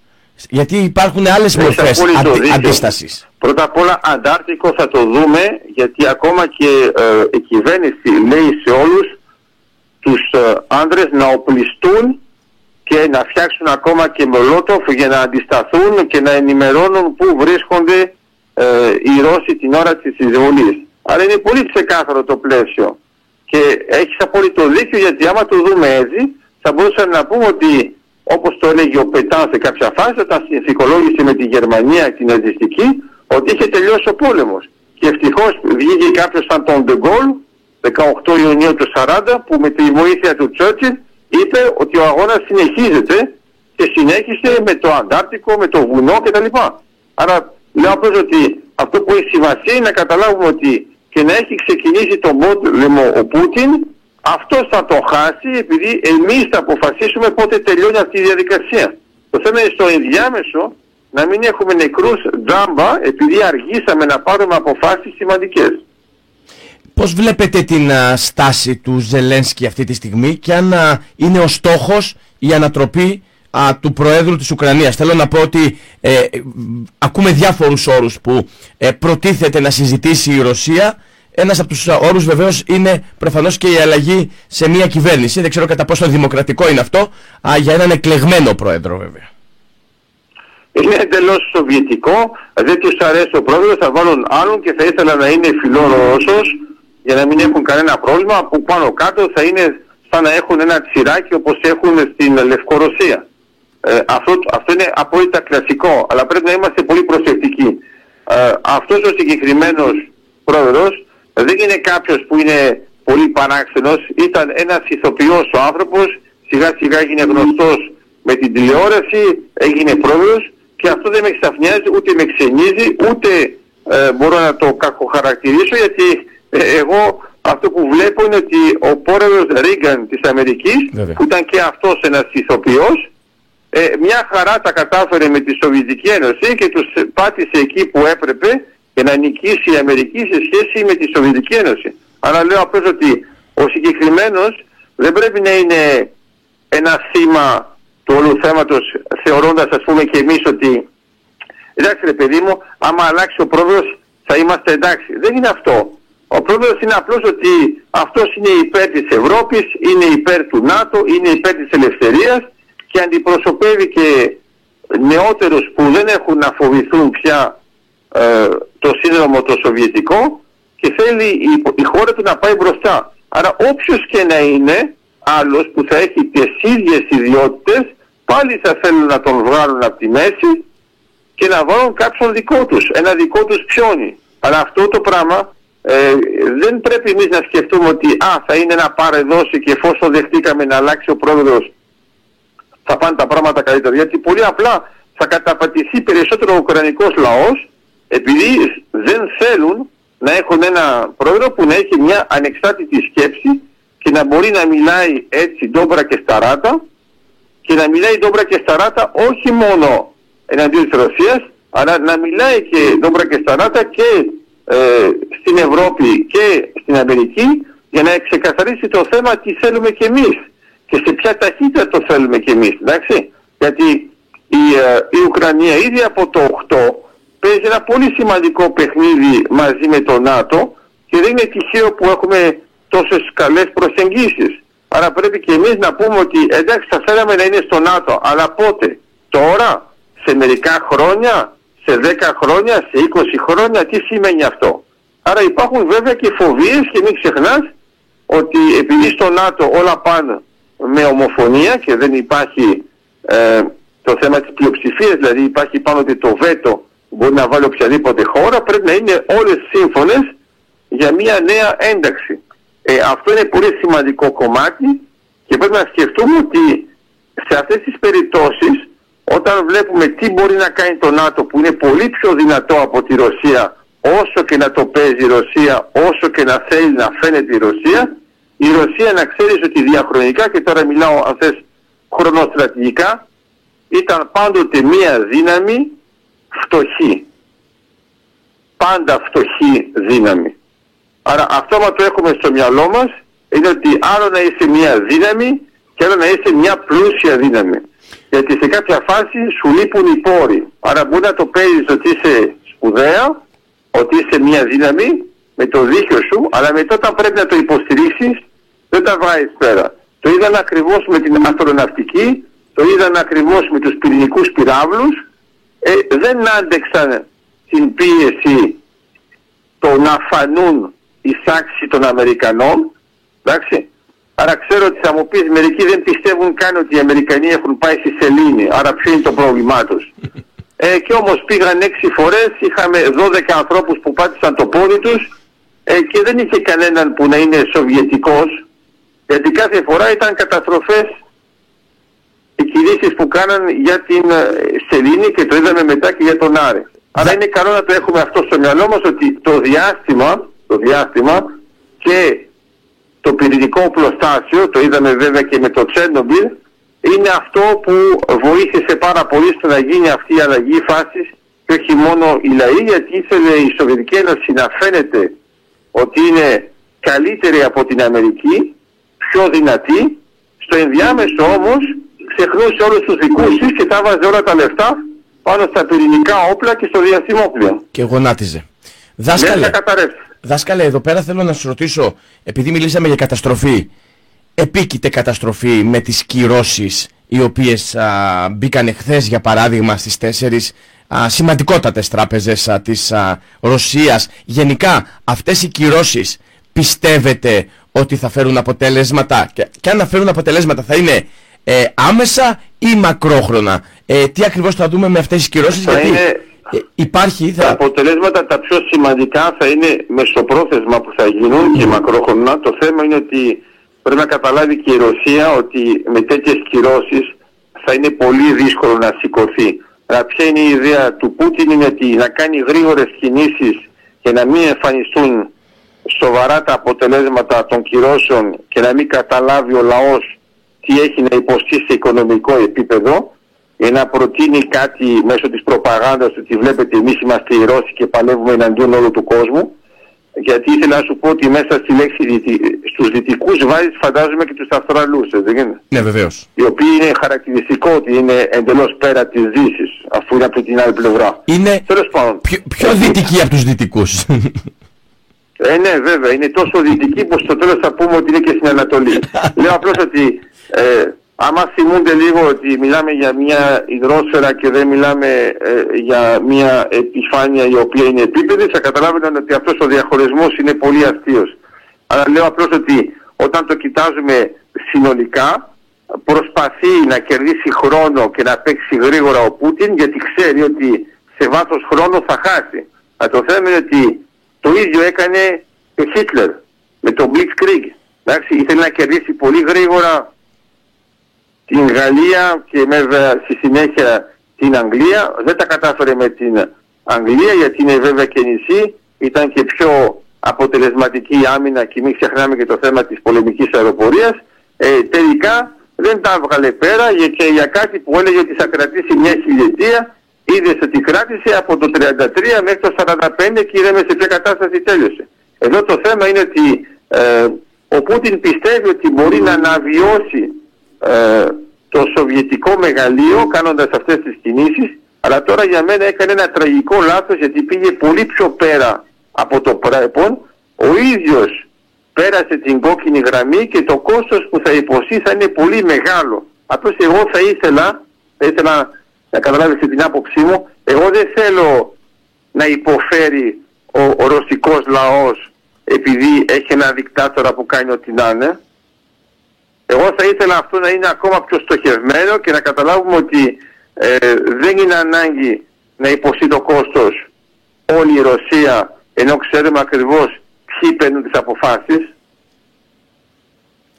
Γιατί υπάρχουν άλλες μορφές αντι, αντίστασης. Πρώτα απ' όλα αντάρτικο θα το δούμε γιατί ακόμα και ε, η κυβέρνηση λέει σε όλους τους ε, άνδρες να οπλιστούν και να φτιάξουν ακόμα και μολότοφ για να αντισταθούν και να ενημερώνουν πού βρίσκονται ε, οι Ρώσοι την ώρα της εισβολής. Άρα είναι πολύ ξεκάθαρο το πλαίσιο. Και έχεις απόλυτο δίκιο γιατί άμα το δούμε έτσι θα μπορούσαμε να πούμε ότι όπως το έλεγε ο Πετάν σε κάποια φάση όταν συνθηκολόγησε με τη Γερμανία την ναζιστική ότι είχε τελειώσει ο πόλεμος. Και ευτυχώς βγήκε κάποιος σαν τον Ντεγκόλ 18 Ιουνίου του 40 που με τη βοήθεια του Τσότσιλ είπε ότι ο αγώνας συνεχίζεται και συνέχισε με το Αντάρτικο, με το βουνό κτλ. Άρα λέω απλώς ότι αυτό που έχει σημασία είναι να καταλάβουμε ότι και να έχει ξεκινήσει τον πόλεμο ο Πούτιν αυτός θα το χάσει επειδή εμείς θα αποφασίσουμε πότε τελειώνει αυτή η διαδικασία. Το θέμα είναι στο ενδιάμεσο να μην έχουμε νεκρούς τζάμπα επειδή αργήσαμε να πάρουμε αποφάσεις σημαντικές Πώς βλέπετε την στάση του Ζελένσκι αυτή τη στιγμή και αν είναι ο στόχος η ανατροπή του Προέδρου της Ουκρανίας; Θέλω να πω ότι ε, ακούμε διάφορους όρους που ε, προτίθεται να συζητήσει η Ρωσία. Ένας από τους όρους βεβαίως είναι προφανώς και η αλλαγή σε μια κυβέρνηση. Δεν ξέρω κατά πόσο δημοκρατικό είναι αυτό α, για έναν εκλεγμένο Πρόεδρο βέβαια. Είναι εντελώς σοβιετικό, δεν τους αρέσει ο πρόεδρος, θα βάλουν άλλον και θα ήθελα να είναι φιλόρωσο για να μην έχουν κανένα πρόβλημα που πάνω κάτω θα είναι σαν να έχουν ένα τσιράκι όπως έχουν στην Λευκορωσία. Ε, αυτό, αυτό είναι απόλυτα κλασικό, αλλά πρέπει να είμαστε πολύ προσεκτικοί. Ε, αυτός ο συγκεκριμένος πρόεδρος δεν είναι κάποιος που είναι πολύ παράξενος, ήταν ένας ηθοποιός ο άνθρωπος, σιγά σιγά έγινε γνωστός με την τηλεόραση, έγινε πρόεδρος και αυτό δεν με ξαφνιάζει, ούτε με ξενίζει, ούτε ε, μπορώ να το κακοχαρακτηρίσω γιατί ε, εγώ αυτό που βλέπω είναι ότι ο πρόεδρος Ρίγκαν της Αμερικής, που ήταν και αυτός ένας ηθοποιός, ε, μια χαρά τα κατάφερε με τη Σοβιετική Ένωση και τους πάτησε εκεί που έπρεπε για να νικήσει η Αμερική σε σχέση με τη Σοβιετική Ένωση. Αλλά λέω απλώς ότι ο συγκεκριμένος δεν πρέπει να είναι ένα θύμα του όλου θέματος θεωρώντας ας πούμε και εμείς ότι εντάξει ρε παιδί μου άμα αλλάξει ο πρόεδρος θα είμαστε εντάξει. Δεν είναι αυτό. Ο πρόεδρος είναι απλώς ότι αυτός είναι υπέρ της Ευρώπης, είναι υπέρ του ΝΑΤΟ, είναι υπέρ της ελευθερίας και αντιπροσωπεύει και νεότερους που δεν έχουν να φοβηθούν πια ε, το σύνδρομο το σοβιετικό και θέλει η, η χώρα του να πάει μπροστά. Άρα όποιος και να είναι άλλος που θα έχει τις ίδιες ιδιότητες πάλι θα θέλουν να τον βγάλουν από τη μέση και να βάλουν κάποιον δικό τους, ένα δικό τους πιόνι. Αλλά αυτό το πράγμα ε, δεν πρέπει εμείς να σκεφτούμε ότι α, θα είναι ένα παρεδώσει και εφόσον δεχτήκαμε να αλλάξει ο πρόεδρος θα πάνε τα πράγματα καλύτερα. Γιατί πολύ απλά θα καταπατηθεί περισσότερο ο Ουκρανικός λαός επειδή δεν θέλουν να έχουν ένα πρόεδρο που να έχει μια ανεξάρτητη σκέψη και να μπορεί να μιλάει έτσι ντόμπρα και σταράτα και να μιλάει ντόμπρα και σταράτα όχι μόνο εναντίον της Ρωσίας αλλά να μιλάει και ντόμπρα και σταράτα και ε, στην Ευρώπη και στην Αμερική για να ξεκαθαρίσει το θέμα τι θέλουμε κι εμείς και σε ποια ταχύτητα το θέλουμε κι εμείς, εντάξει. Γιατί η, ε, η Ουκρανία ήδη από το 8 παίζει ένα πολύ σημαντικό παιχνίδι μαζί με το ΝΑΤΟ και δεν είναι τυχαίο που έχουμε τόσες καλές προσεγγίσεις. Άρα πρέπει και εμείς να πούμε ότι εντάξει θα θέλαμε να είναι στο ΝΑΤΟ, αλλά πότε, τώρα, σε μερικά χρόνια, σε 10 χρόνια, σε 20 χρόνια, τι σημαίνει αυτό; Άρα υπάρχουν βέβαια και φοβίες και μην ξεχνάς ότι επειδή στο ΝΑΤΟ όλα πάνε με ομοφωνία και δεν υπάρχει ε, το θέμα της πλειοψηφίας, δηλαδή υπάρχει πάνω ότι το βέτο μπορεί να βάλει οποιαδήποτε χώρα, πρέπει να είναι όλες σύμφωνες για μια νέα ένταξη. Ε, αυτό είναι πολύ σημαντικό κομμάτι και πρέπει να σκεφτούμε ότι σε αυτές τις περιπτώσεις όταν βλέπουμε τι μπορεί να κάνει το ΝΑΤΟ που είναι πολύ πιο δυνατό από τη Ρωσία όσο και να το παίζει η Ρωσία, όσο και να θέλει να φαίνεται η Ρωσία, η Ρωσία να ξέρει ότι διαχρονικά και τώρα μιλάω αν θες χρονοστρατηγικά ήταν πάντοτε μία δύναμη φτωχή. Πάντα φτωχή δύναμη. Άρα αυτό που το έχουμε στο μυαλό μας είναι ότι άλλο να είσαι μία δύναμη και άλλο να είσαι μία πλούσια δύναμη. Γιατί σε κάποια φάση σου λείπουν οι πόροι. Άρα μπορεί να το παίζεις ότι είσαι σπουδαία, ότι είσαι μία δύναμη με το δίκιο σου, αλλά μετά όταν πρέπει να το υποστηρίξεις δεν τα βάζεις πέρα. Το είδαν ακριβώς με την αστροναυτική, το είδαν ακριβώς με τους πυρηνικούς πυράβλους, ε, δεν άντεξαν την πίεση το να φανούν η σάξη των Αμερικανών, εντάξει, Άρα ξέρω ότι θα μου πεις μερικοί δεν πιστεύουν καν ότι οι Αμερικανοί έχουν πάει στη σελήνη. Άρα ποιο είναι το πρόβλημά τους. Ε, και όμως πήγαν έξι φορές, είχαμε 12 ανθρώπους που πάτησαν το πόδι τους ε, και δεν είχε κανέναν που να είναι σοβιετικός γιατί κάθε φορά ήταν καταστροφές οι κινήσεις που κάναν για την ε, σελήνη και το είδαμε μετά και για τον Άρη. Άρα είναι καλό να το έχουμε αυτό στο μυαλό μας ότι το διάστημα, το διάστημα και το πυρηνικό οπλοστάσιο, το είδαμε βέβαια και με το Τσέρνομπιλ, είναι αυτό που βοήθησε πάρα πολύ στο να γίνει αυτή η αλλαγή φάσης και όχι μόνο η λαοί, γιατί ήθελε η Σοβιετική Ένωση να φαίνεται ότι είναι καλύτερη από την Αμερική, πιο δυνατή, στο ενδιάμεσο όμως ξεχνούσε όλους τους δικούς της και τα βάζε όλα τα λεφτά πάνω στα πυρηνικά όπλα και στο διαστημόπλαιο. Και γονάτιζε. Δάσκαλε, δάσκαλε, εδώ πέρα θέλω να σου ρωτήσω, επειδή μιλήσαμε για καταστροφή, επίκειται καταστροφή με τις κυρώσεις οι οποίες α, μπήκαν χθε για παράδειγμα στις τέσσερις α, σημαντικότατες τράπεζες α, της α, Ρωσίας. Γενικά αυτές οι κυρώσεις πιστεύετε ότι θα φέρουν αποτελέσματα και, και αν να φέρουν αποτελέσματα θα είναι ε, άμεσα ή μακρόχρονα; Ε, τι ακριβώς θα δούμε με αυτές τις κυρώσεις; Γιατί είναι... Ε, υπάρχει... Θα... Τα αποτελέσματα τα πιο σημαντικά θα είναι μεσοπρόθεσμα που θα γίνουν και μακρόχρονα. Το θέμα είναι ότι πρέπει να καταλάβει και η Ρωσία ότι με τέτοιες κυρώσεις θα είναι πολύ δύσκολο να σηκωθεί. Αλλά ποια είναι η ιδέα του Πούτιν είναι ότι να κάνει γρήγορες κινήσεις και να μην εμφανιστούν σοβαρά τα αποτελέσματα των κυρώσεων και να μην καταλάβει ο λαός τι έχει να υποστεί σε οικονομικό επίπεδο για να προτείνει κάτι μέσω της προπαγάνδας ότι βλέπετε εμείς είμαστε οι Ρώσοι και παλεύουμε εναντίον όλου του κόσμου γιατί ήθελα να σου πω ότι μέσα στη λέξη στους δυτικούς βάζεις φαντάζομαι και τους Αυστραλούς, δεν είναι; Ναι, βεβαίως. Οι οποίοι είναι χαρακτηριστικό ότι είναι εντελώς πέρα της Δύσης, αφού είναι από την άλλη πλευρά. Είναι πιο, πιο δυτικοί από τους δυτικούς. Ε, ναι, βέβαια. Είναι τόσο δυτική που στο τέλος θα πούμε ότι είναι και στην Ανατολή. Λέω απλώς ότι ε, άμα θυμούνται λίγο ότι μιλάμε για μια υδρόσφαιρα και δεν μιλάμε ε, για μια επιφάνεια η οποία είναι επίπεδη, θα καταλάβαιναν ότι αυτός ο διαχωρισμός είναι πολύ αστείος. Αλλά λέω απλώς ότι όταν το κοιτάζουμε συνολικά, προσπαθεί να κερδίσει χρόνο και να παίξει γρήγορα ο Πούτιν γιατί ξέρει ότι σε βάθος χρόνου θα χάσει. Αλλά το θέμα είναι ότι το ίδιο έκανε ο Χίτλερ με τον Blitzkrieg. Εντάξει, ήθελε να κερδίσει πολύ γρήγορα την Γαλλία και βέβαια στη συνέχεια την Αγγλία. Δεν τα κατάφερε με την Αγγλία γιατί είναι βέβαια και νησί. Ήταν και πιο αποτελεσματική η άμυνα και μην ξεχνάμε και το θέμα της πολεμικής αεροπορίας. Ε, τελικά δεν τα έβγαλε πέρα και για κάτι που έλεγε ότι θα κρατήσει μια χιλιετία είδε ότι κράτησε από το 33 μέχρι το 45 και είδαμε σε ποια κατάσταση τέλειωσε. Εδώ το θέμα είναι ότι ε, ο Πούτιν πιστεύει ότι μπορεί να αναβιώσει ε, το σοβιετικό μεγαλείο κάνοντας αυτές τις κινήσεις αλλά τώρα για μένα έκανε ένα τραγικό λάθος γιατί πήγε πολύ πιο πέρα από το πρέπον ο ίδιος πέρασε την κόκκινη γραμμή και το κόστος που θα υποστεί θα είναι πολύ μεγάλο. Απλώς εγώ θα ήθελα, θα ήθελα να καταλάβετε την άποψή μου, εγώ δεν θέλω να υποφέρει ο, ο ρωσικός λαός επειδή έχει ένα δικτάτορα που κάνει ό,τι να είναι. Εγώ θα ήθελα αυτό να είναι ακόμα πιο στοχευμένο και να καταλάβουμε ότι ε, δεν είναι ανάγκη να υποστεί το κόστος όλη η Ρωσία ενώ ξέρουμε ακριβώς ποιοι παίρνουν τις αποφάσεις.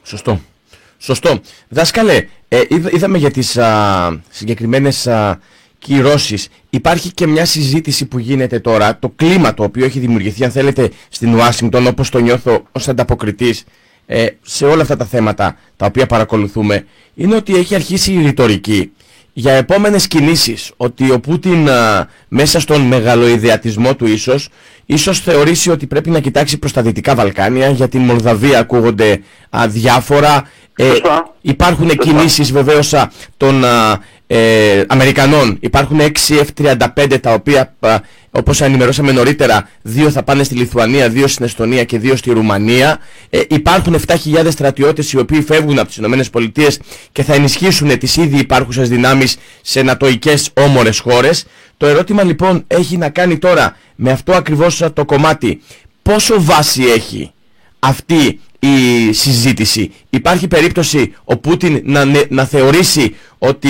Σωστό. Σωστό. Δάσκαλε, ε, είδαμε για τις α, συγκεκριμένες α, κυρώσεις. Υπάρχει και μια συζήτηση που γίνεται τώρα, το κλίμα το οποίο έχει δημιουργηθεί, αν θέλετε, στην Ουάσιγκτον, όπως το νιώθω ως ανταποκριτής, ε, σε όλα αυτά τα θέματα τα οποία παρακολουθούμε, είναι ότι έχει αρχίσει η ρητορική για επόμενες κινήσεις, ότι ο Πούτιν μέσα στον μεγαλοειδεατισμό του ίσως, ίσως θεωρήσει ότι πρέπει να κοιτάξει προς τα Δυτικά Βαλκάνια, για την Μολδαβία ακούγονται διάφορα, ε, υπάρχουν κινήσεις βεβαίως των ε, Αμερικανών. Υπάρχουν 6 F-35 τα οποία όπως ενημερώσαμε νωρίτερα δύο θα πάνε στη Λιθουανία, δύο στην Εστονία και δύο στη Ρουμανία. Ε, υπάρχουν 7.000 στρατιώτες οι οποίοι φεύγουν από τις ΗΠΑ και θα ενισχύσουν τις ήδη υπάρχουσες δυνάμεις σε νατοικές όμορες χώρες. Το ερώτημα λοιπόν έχει να κάνει τώρα με αυτό ακριβώς το κομμάτι. Πόσο βάση έχει αυτή η συζήτηση. Υπάρχει περίπτωση ο Πούτιν να, να θεωρήσει ότι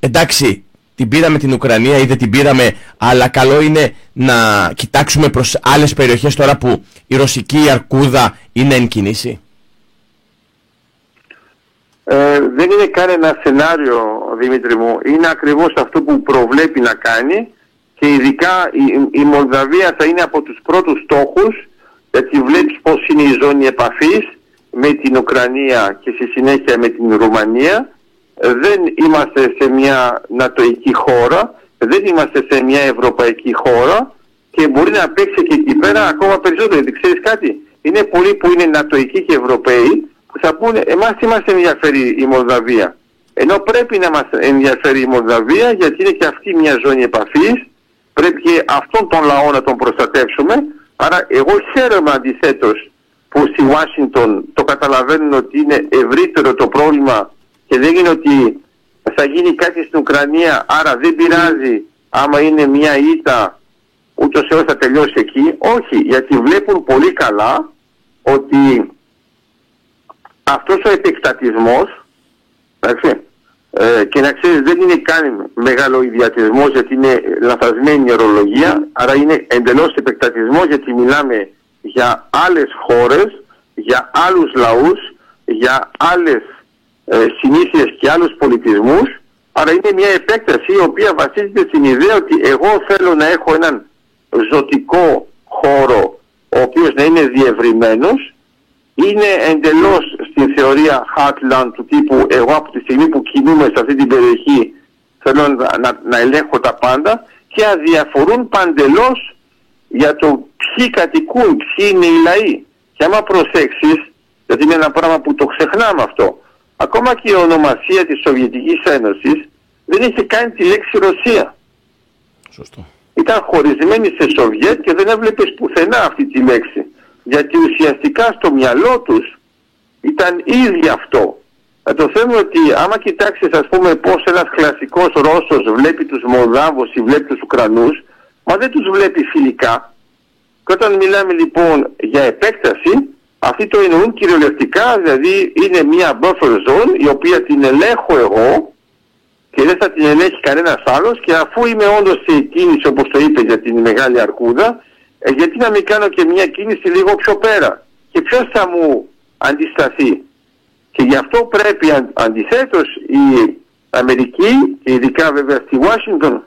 εντάξει την πήραμε την Ουκρανία ή δεν την πήραμε αλλά καλό είναι να κοιτάξουμε προς άλλες περιοχές τώρα που η ρωσική αρκούδα είναι εν κινήσει. Ε, δεν είναι κανένα σενάριο Δημήτρη μου. Είναι ακριβώς αυτό που προβλέπει να κάνει και ειδικά η, η Μολδαβία θα είναι από τους πρώτους στόχους γιατί βλέπεις πως είναι η ζώνη επαφής με την Ουκρανία και στη συνέχεια με την Ρουμανία. Δεν είμαστε σε μια νατοική χώρα, δεν είμαστε σε μια ευρωπαϊκή χώρα και μπορεί να παίξει και εκεί πέρα ακόμα περισσότερο. Γιατί ξέρεις κάτι, είναι πολλοί που είναι νατοικοί και Ευρωπαίοι που θα πούνε εμάς τι μας ενδιαφέρει η Μολδαβία; Ενώ πρέπει να μας ενδιαφέρει η Μολδαβία γιατί είναι και αυτή μια ζώνη επαφής, πρέπει και αυτόν τον λαό να τον προστατεύσουμε. Άρα εγώ χαίρομαι αντιθέτως που στη Ουάσιγκτον το καταλαβαίνουν ότι είναι ευρύτερο το πρόβλημα και δεν είναι ότι θα γίνει κάτι στην Ουκρανία, άρα δεν πειράζει άμα είναι μια ήττα ούτως έως θα τελειώσει εκεί. Όχι, γιατί βλέπουν πολύ καλά ότι αυτός ο επεκτατισμός, εντάξει, ε, και να ξέρεις δεν είναι καν μεγάλο ιδιατισμός γιατί είναι λαθασμένη η ορολογία, άρα είναι εντελώς επεκτατισμός γιατί μιλάμε για άλλες χώρες, για άλλους λαούς, για άλλες ε, συνήθειες και άλλους πολιτισμούς, άρα είναι μια επέκταση η οποία βασίζεται στην ιδέα ότι εγώ θέλω να έχω έναν ζωτικό χώρο ο οποίος να είναι διευρυμένος, είναι εντελώς στην θεωρία Heartland του τύπου εγώ από τη στιγμή που κινούμαι σε αυτή την περιοχή θέλω να, να, να ελέγχω τα πάντα και αδιαφορούν παντελώς για το ποιοι κατοικούν, ποιοι είναι οι λαοί. Και άμα προσέξεις, γιατί είναι ένα πράγμα που το ξεχνάμε αυτό, ακόμα και η ονομασία της Σοβιετικής Ένωσης δεν είχε κάνει τη λέξη Ρωσία. Σωστό. Ήταν χωρισμένη σε Σοβιέτ και δεν έβλεπες πουθενά αυτή τη λέξη. Γιατί ουσιαστικά στο μυαλό τους ήταν ήδη αυτό. Να το θέμα ότι άμα κοιτάξεις ας πούμε πώς ένας κλασικός Ρώσος βλέπει τους Μολδάβους ή βλέπει τους Ουκρανούς, μα δεν τους βλέπει φιλικά. Και όταν μιλάμε λοιπόν για επέκταση, αυτοί το εννοούν κυριολεκτικά, δηλαδή είναι μια buffer zone η οποία την ελέγχω εγώ και δεν θα την ελέγχει κανένας άλλος και αφού είμαι όντως σε κίνηση όπως το είπε για την Μεγάλη Αρκούδα, ε, γιατί να μην κάνω και μια κίνηση λίγο πιο πέρα; Και ποιος θα μου αντισταθεί; Και γι' αυτό πρέπει αν, αντιθέτως η Αμερική και ειδικά βέβαια στη Ουάσιγκτον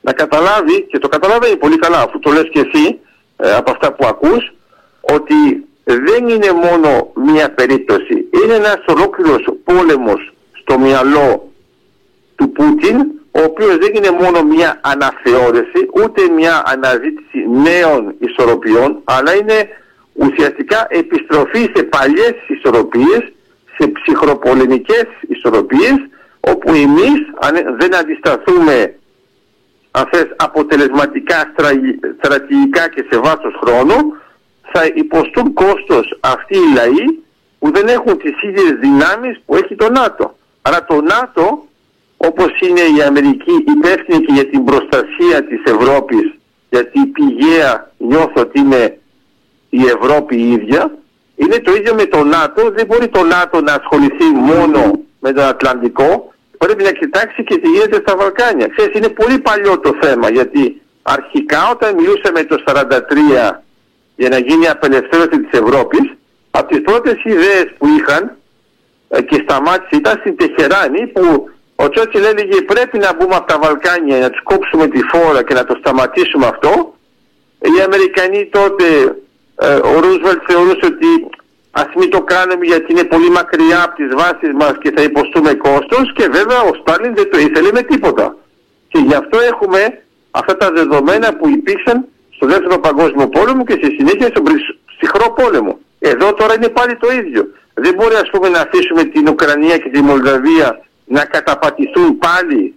να καταλάβει και το καταλαβαίνει πολύ καλά αφού το λες και εσύ ε, από αυτά που ακούς ότι δεν είναι μόνο μία περίπτωση είναι ένας ολόκληρος πόλεμος στο μυαλό του Πούτιν ο οποίος δεν είναι μόνο μία αναθεώρηση ούτε μία αναζήτηση νέων ισορροπιών αλλά είναι ουσιαστικά επιστροφή σε παλιές ισορροπίες, σε ψυχροπολεμικές ισορροπίες, όπου εμείς αν δεν αντισταθούμε αν θες, αποτελεσματικά στρατηγικά και σε βάθος χρόνου, θα υποστούν κόστος αυτοί οι λαοί που δεν έχουν τις ίδιες δυνάμεις που έχει το ΝΑΤΟ. Άρα το ΝΑΤΟ, όπως είναι η Αμερική υπεύθυνη και για την προστασία της Ευρώπης, γιατί πηγαία νιώθω ότι είναι η Ευρώπη η ίδια, είναι το ίδιο με το ΝΑΤΟ. Δεν μπορεί το ΝΑΤΟ να ασχοληθεί μόνο με τον Ατλαντικό. Πρέπει να κοιτάξει και τι γίνεται στα Βαλκάνια. Ξέρεις, είναι πολύ παλιό το θέμα γιατί αρχικά όταν μιλούσαμε το 1943 για να γίνει η απελευθέρωση της Ευρώπης, από τις πρώτες ιδέες που είχαν ε, και σταμάτησε ήταν στην Τεχεράνη που ο Τσότσιλ έλεγε πρέπει να μπούμε από τα Βαλκάνια να τους κόψουμε τη φόρα και να το σταματήσουμε αυτό. Οι Αμερικανοί τότε ε, ο Ρούσβελτ θεωρούσε ότι ας μην το κάνουμε γιατί είναι πολύ μακριά από τις βάσεις μας και θα υποστούμε κόστος και βέβαια ο Στάλιν δεν το ήθελε με τίποτα. Και γι' αυτό έχουμε αυτά τα δεδομένα που υπήρξαν στο δεύτερο παγκόσμιο πόλεμο και στη συνέχεια στον ψυχρό πόλεμο. Εδώ τώρα είναι πάλι το ίδιο. Δεν μπορεί ας πούμε να αφήσουμε την Ουκρανία και τη Μολδαβία να καταπατηθούν πάλι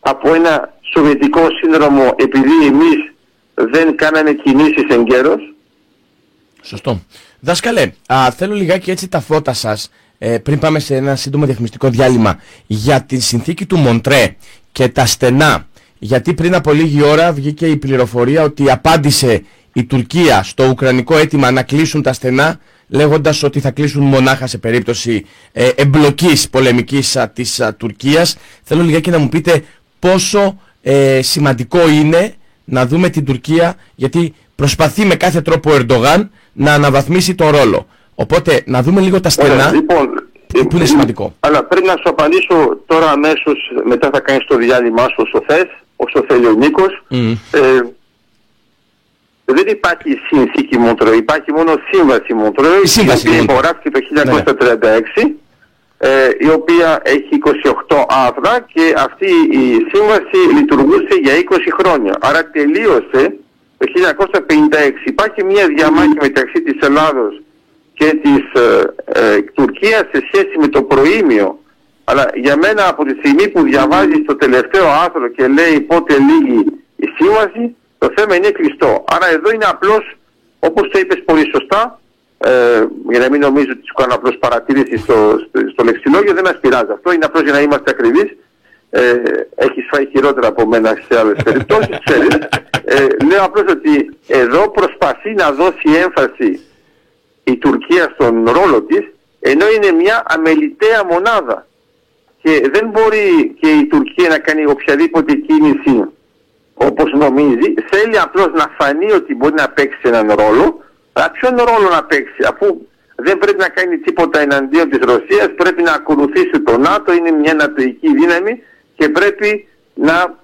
από ένα σοβιετικό σύνδρομο επειδή εμείς δεν κάναμε κινήσεις εγκαίρως. Σωστό. Δάσκαλε, α, θέλω λιγάκι έτσι τα φώτα σας ε, πριν πάμε σε ένα σύντομο διαφημιστικό διάλειμμα για τη συνθήκη του Μοντρέ και τα στενά. Γιατί πριν από λίγη ώρα βγήκε η πληροφορία ότι απάντησε η Τουρκία στο ουκρανικό αίτημα να κλείσουν τα στενά λέγοντας ότι θα κλείσουν μονάχα σε περίπτωση ε, εμπλοκής πολεμικής α, της α, Τουρκίας. Θέλω λιγάκι να μου πείτε πόσο ε, σημαντικό είναι να δούμε την Τουρκία γιατί προσπαθεί με κάθε τρόπο ο Ερντογάν να αναβαθμίσει τον ρόλο. Οπότε να δούμε λίγο τα στενά λοιπόν, που είναι σημαντικό. Αλλά πρέπει να σου απαντήσω τώρα αμέσως, μετά θα κάνεις το διάλειμμα σου όσο θες, όσο θέλει ο Νίκος. Ε, δεν υπάρχει συνθήκη Μοντρό, υπάρχει μόνο σύμβαση Μοντρό, η οποία υπογράφηκε το 1936, ναι. ε, η οποία έχει 28 άρθρα και αυτή η σύμβαση λειτουργούσε για 20 χρόνια. Άρα τελείωσε το 1956. Υπάρχει μια διαμάχη μεταξύ της Ελλάδος και της ε, ε, Τουρκίας σε σχέση με το προήμιο. Αλλά για μένα από τη στιγμή που διαβάζεις το τελευταίο άρθρο και λέει πότε λύγει η σύμβαση, το θέμα είναι κλειστό. Άρα εδώ είναι απλώς, όπως το είπες πολύ σωστά, ε, για να μην νομίζω ότι σου κάνω απλώς παρατήρηση στο, στο, στο λεξιλόγιο, δεν μας πειράζει αυτό, είναι απλώς για να είμαστε ακριβείς. Ε, έχεις φάει χειρότερα από μένα σε άλλες περιπτώσεις, ξέρεις. Ε, λέω απλώς ότι εδώ προσπαθεί να δώσει έμφαση η Τουρκία στον ρόλο της, ενώ είναι μια αμεληταία μονάδα. Και δεν μπορεί και η Τουρκία να κάνει οποιαδήποτε κίνηση όπως νομίζει, θέλει απλώς να φανεί ότι μπορεί να παίξει έναν ρόλο, αλλά ποιον ρόλο να παίξει, αφού δεν πρέπει να κάνει τίποτα εναντίον της Ρωσίας, πρέπει να ακολουθήσει το ΝΑΤΟ, είναι μια νατοική δύναμη και πρέπει να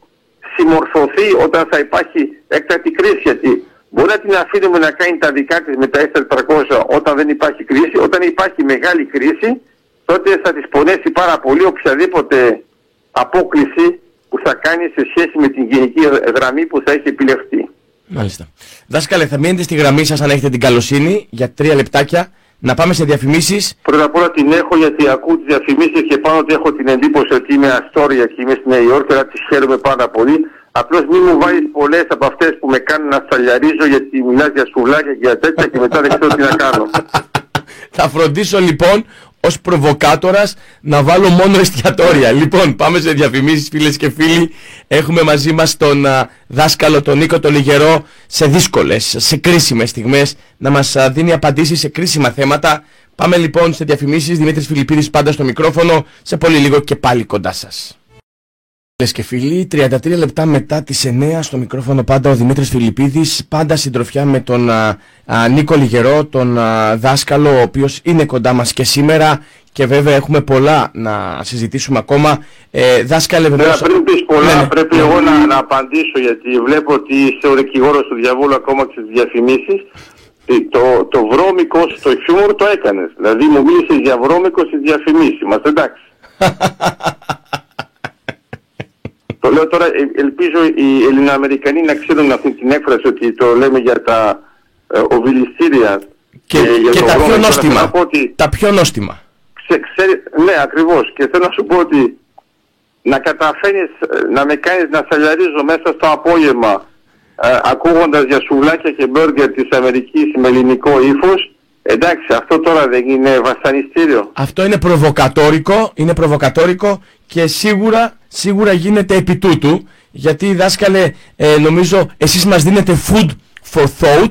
συμμορφωθεί όταν θα υπάρχει έκτακτη κρίση. Γιατί μπορεί να την αφήνουμε να κάνει τα δικά της με τα S400 όταν δεν υπάρχει κρίση. Όταν υπάρχει μεγάλη κρίση, τότε θα της πονέσει πάρα πολύ οποιαδήποτε απόκληση που θα κάνει σε σχέση με την γενική γραμμή που θα έχει επιλεχθεί. Μάλιστα. Δάσκαλε, θα μείνετε στη γραμμή σας αν έχετε την καλοσύνη για τρία λεπτάκια να πάμε σε διαφημίσεις. Πρώτα απ' όλα την έχω γιατί ακούω τις διαφημίσεις και πάνω ότι έχω την εντύπωση ότι είμαι αστόρια και είμαι στη Νέα Υόρκη, αλλά τις χαίρομαι πάρα πολύ. Απλώς μην μου βάλεις πολλές από αυτές που με κάνουν να σταλιαρίζω γιατί μιλάς για σουβλάκια και για τέτοια και μετά δεν ξέρω τι να κάνω. Θα φροντίσω λοιπόν ως προβοκάτορας να βάλω μόνο εστιατόρια. Λοιπόν, πάμε σε διαφημίσεις φίλες και φίλοι. Έχουμε μαζί μας τον δάσκαλο τον Νίκο τον Λιγερό σε δύσκολες, σε κρίσιμες στιγμές να μας δίνει απαντήσεις σε κρίσιμα θέματα. Πάμε λοιπόν σε διαφημίσεις. Δημήτρης Φιλιππίδης πάντα στο μικρόφωνο. Σε πολύ λίγο και πάλι κοντά σας. Φίλε και φίλοι, 33 λεπτά μετά τις 9 στο μικρόφωνο πάντα ο Δημήτρης Φιλιππίδης, πάντα συντροφιά με τον α, α, Νίκο Λιγερό, τον α, δάσκαλο, ο οποίος είναι κοντά μας και σήμερα και βέβαια έχουμε πολλά να συζητήσουμε ακόμα. Ε, δάσκαλε βέβαια... Ναι, πριν πεις πολλά, ναι, ναι. πρέπει εγώ να, να απαντήσω γιατί βλέπω ότι είσαι ο δικηγόρος του διαβόλου ακόμα και στις διαφημίσεις. Ε, το, το βρώμικο στο χιούμορ το έκανες. Δηλαδή μου μίλησες για βρώμικο στις διαφημίσεις. Είμαστε εντάξει. Το λέω τώρα, ε, ελπίζω οι Ελληνοαμερικανοί να ξέρουν αυτή την έκφραση ότι το λέμε για τα ε, οβιλιστήρια και, και, και τα, πιο νόστιμα, ότι, τα πιο νόστιμα. Ξε, ναι, ακριβώς. Και θέλω να σου πω ότι να καταφέρεις ε, να με κάνεις να σαλιαρίζω μέσα στο απόγευμα ε, ακούγοντας για σουβλάκια και μπέργκερ της Αμερικής με ελληνικό ύφος Εντάξει, αυτό τώρα δεν είναι βασανιστήριο. Αυτό είναι προβοκατόρικο, είναι προβοκατόρικο και σίγουρα, σίγουρα γίνεται επί τούτου, γιατί δάσκαλε, ε, νομίζω εσείς μας δίνετε food for thought,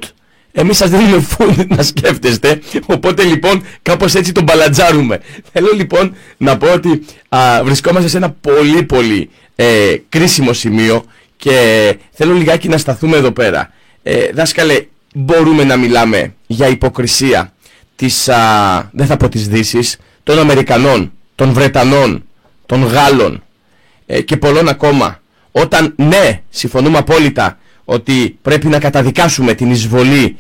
εμείς σας δίνουμε food να σκέφτεστε, οπότε λοιπόν κάπως έτσι τον μπαλατζάρουμε. Θέλω λοιπόν να πω ότι α, βρισκόμαστε σε ένα πολύ πολύ ε, κρίσιμο σημείο και θέλω λιγάκι να σταθούμε εδώ πέρα. Ε, δάσκαλε, μπορούμε να μιλάμε για υποκρισία της, α, δεν θα πω της Δύσης, των Αμερικανών, των Βρετανών, των Γάλλων ε, και πολλών ακόμα. Όταν ναι, συμφωνούμε απόλυτα ότι πρέπει να καταδικάσουμε την εισβολή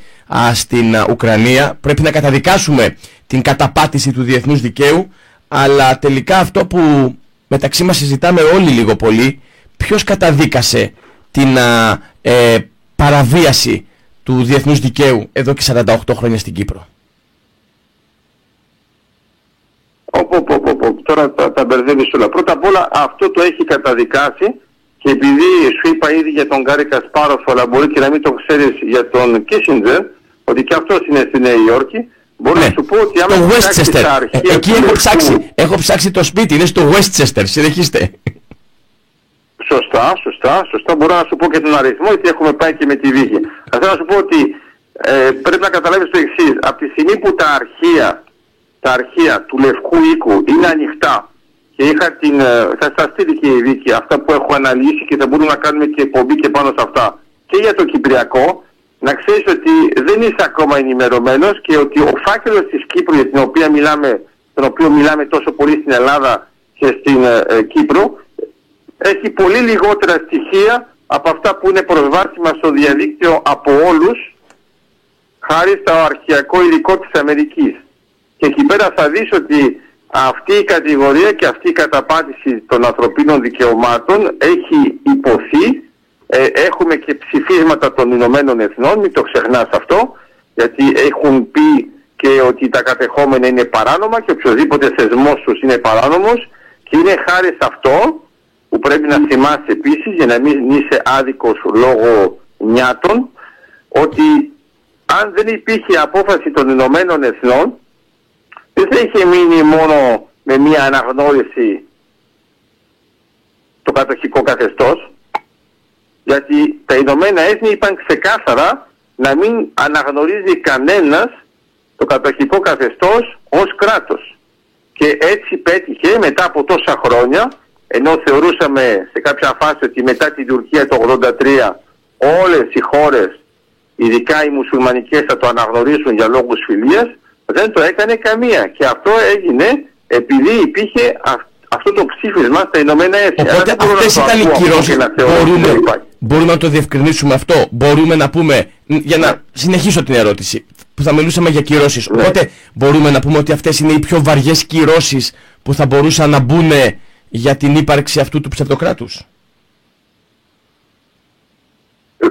στην Ουκρανία, πρέπει να καταδικάσουμε την καταπάτηση του διεθνούς δικαίου, αλλά τελικά αυτό που μεταξύ μας συζητάμε όλοι λίγο πολύ, ποιος καταδίκασε την ε, παραβίαση του διεθνούς δικαίου εδώ και 48 χρόνια στην Κύπρο; Οπό, Τώρα τα, τα μπερδεύεις όλα. Πρώτα απ' όλα αυτό το έχει καταδικάσει και επειδή σου είπα ήδη για τον Γκάρι Κασπάροφ αλλά μπορεί και να μην το ξέρεις για τον Κίσιντζερ ότι και αυτός είναι στη Νέα Υόρκη Μπορώ ναι. να σου πω ότι άμα το Westchester. Ε, εκεί έχω ψάξει, έχω ψάξει το σπίτι, είναι στο Westchester, συνεχίστε. Σωστά, σωστά, σωστά. Μπορώ να σου πω και τον αριθμό, γιατί έχουμε πάει και με τη βύχη. Θα θέλω να σου πω ότι ε, πρέπει να καταλάβεις το εξής. Από τη στιγμή που τα αρχεία, τα αρχεία του Λευκού Οίκου είναι ανοιχτά και είχα την, ε, θα σας στείλει και η δίκη αυτά που έχω αναλύσει και θα μπορούμε να κάνουμε και εκπομπή και πάνω σε αυτά και για το Κυπριακό, να ξέρεις ότι δεν είσαι ακόμα ενημερωμένος και ότι ο φάκελος της Κύπρου για την οποία μιλάμε, τον οποίο μιλάμε τόσο πολύ στην Ελλάδα και στην ε, ε Κύπρο έχει πολύ λιγότερα στοιχεία από αυτά που είναι προσβάσιμα στο διαδίκτυο από όλους χάρη στο αρχαιακό υλικό της Αμερικής. Και εκεί πέρα θα δεις ότι αυτή η κατηγορία και αυτή η καταπάτηση των ανθρωπίνων δικαιωμάτων έχει υποθεί. Ε, έχουμε και ψηφίσματα των Ηνωμένων Εθνών, μην το ξεχνάς αυτό, γιατί έχουν πει και ότι τα κατεχόμενα είναι παράνομα και οποιοδήποτε θεσμός τους είναι παράνομος. Και είναι χάρη σε αυτό που πρέπει να θυμάσαι επίσης για να μην είσαι άδικος λόγω νιάτων ότι αν δεν υπήρχε απόφαση των Ηνωμένων Εθνών δεν θα είχε μείνει μόνο με μια αναγνώριση το κατοχικό καθεστώς γιατί τα Ηνωμένα Έθνη είπαν ξεκάθαρα να μην αναγνωρίζει κανένας το κατοχικό καθεστώς ως κράτος. Και έτσι πέτυχε μετά από τόσα χρόνια, ενώ θεωρούσαμε σε κάποια φάση ότι μετά την Τουρκία το 83 όλες οι χώρες, ειδικά οι μουσουλμανικές θα το αναγνωρίσουν για λόγους φιλίας, δεν το έκανε καμία. Και αυτό έγινε επειδή υπήρχε αυτό το ψήφισμα στα Ηνωμένα Έθνη. Οπότε αυτές ήταν οι κυρώσεις. Μπορούμε, μπορούμε να το διευκρινίσουμε αυτό. Μπορούμε να πούμε, για να ναι. συνεχίσω την ερώτηση, που θα μιλούσαμε για κυρώσεις. Ναι. Οπότε μπορούμε να πούμε ότι αυτές είναι οι πιο βαριές κυρώσεις που θα μπορούσαν να μπουν για την ύπαρξη αυτού του ψευτοκράτους.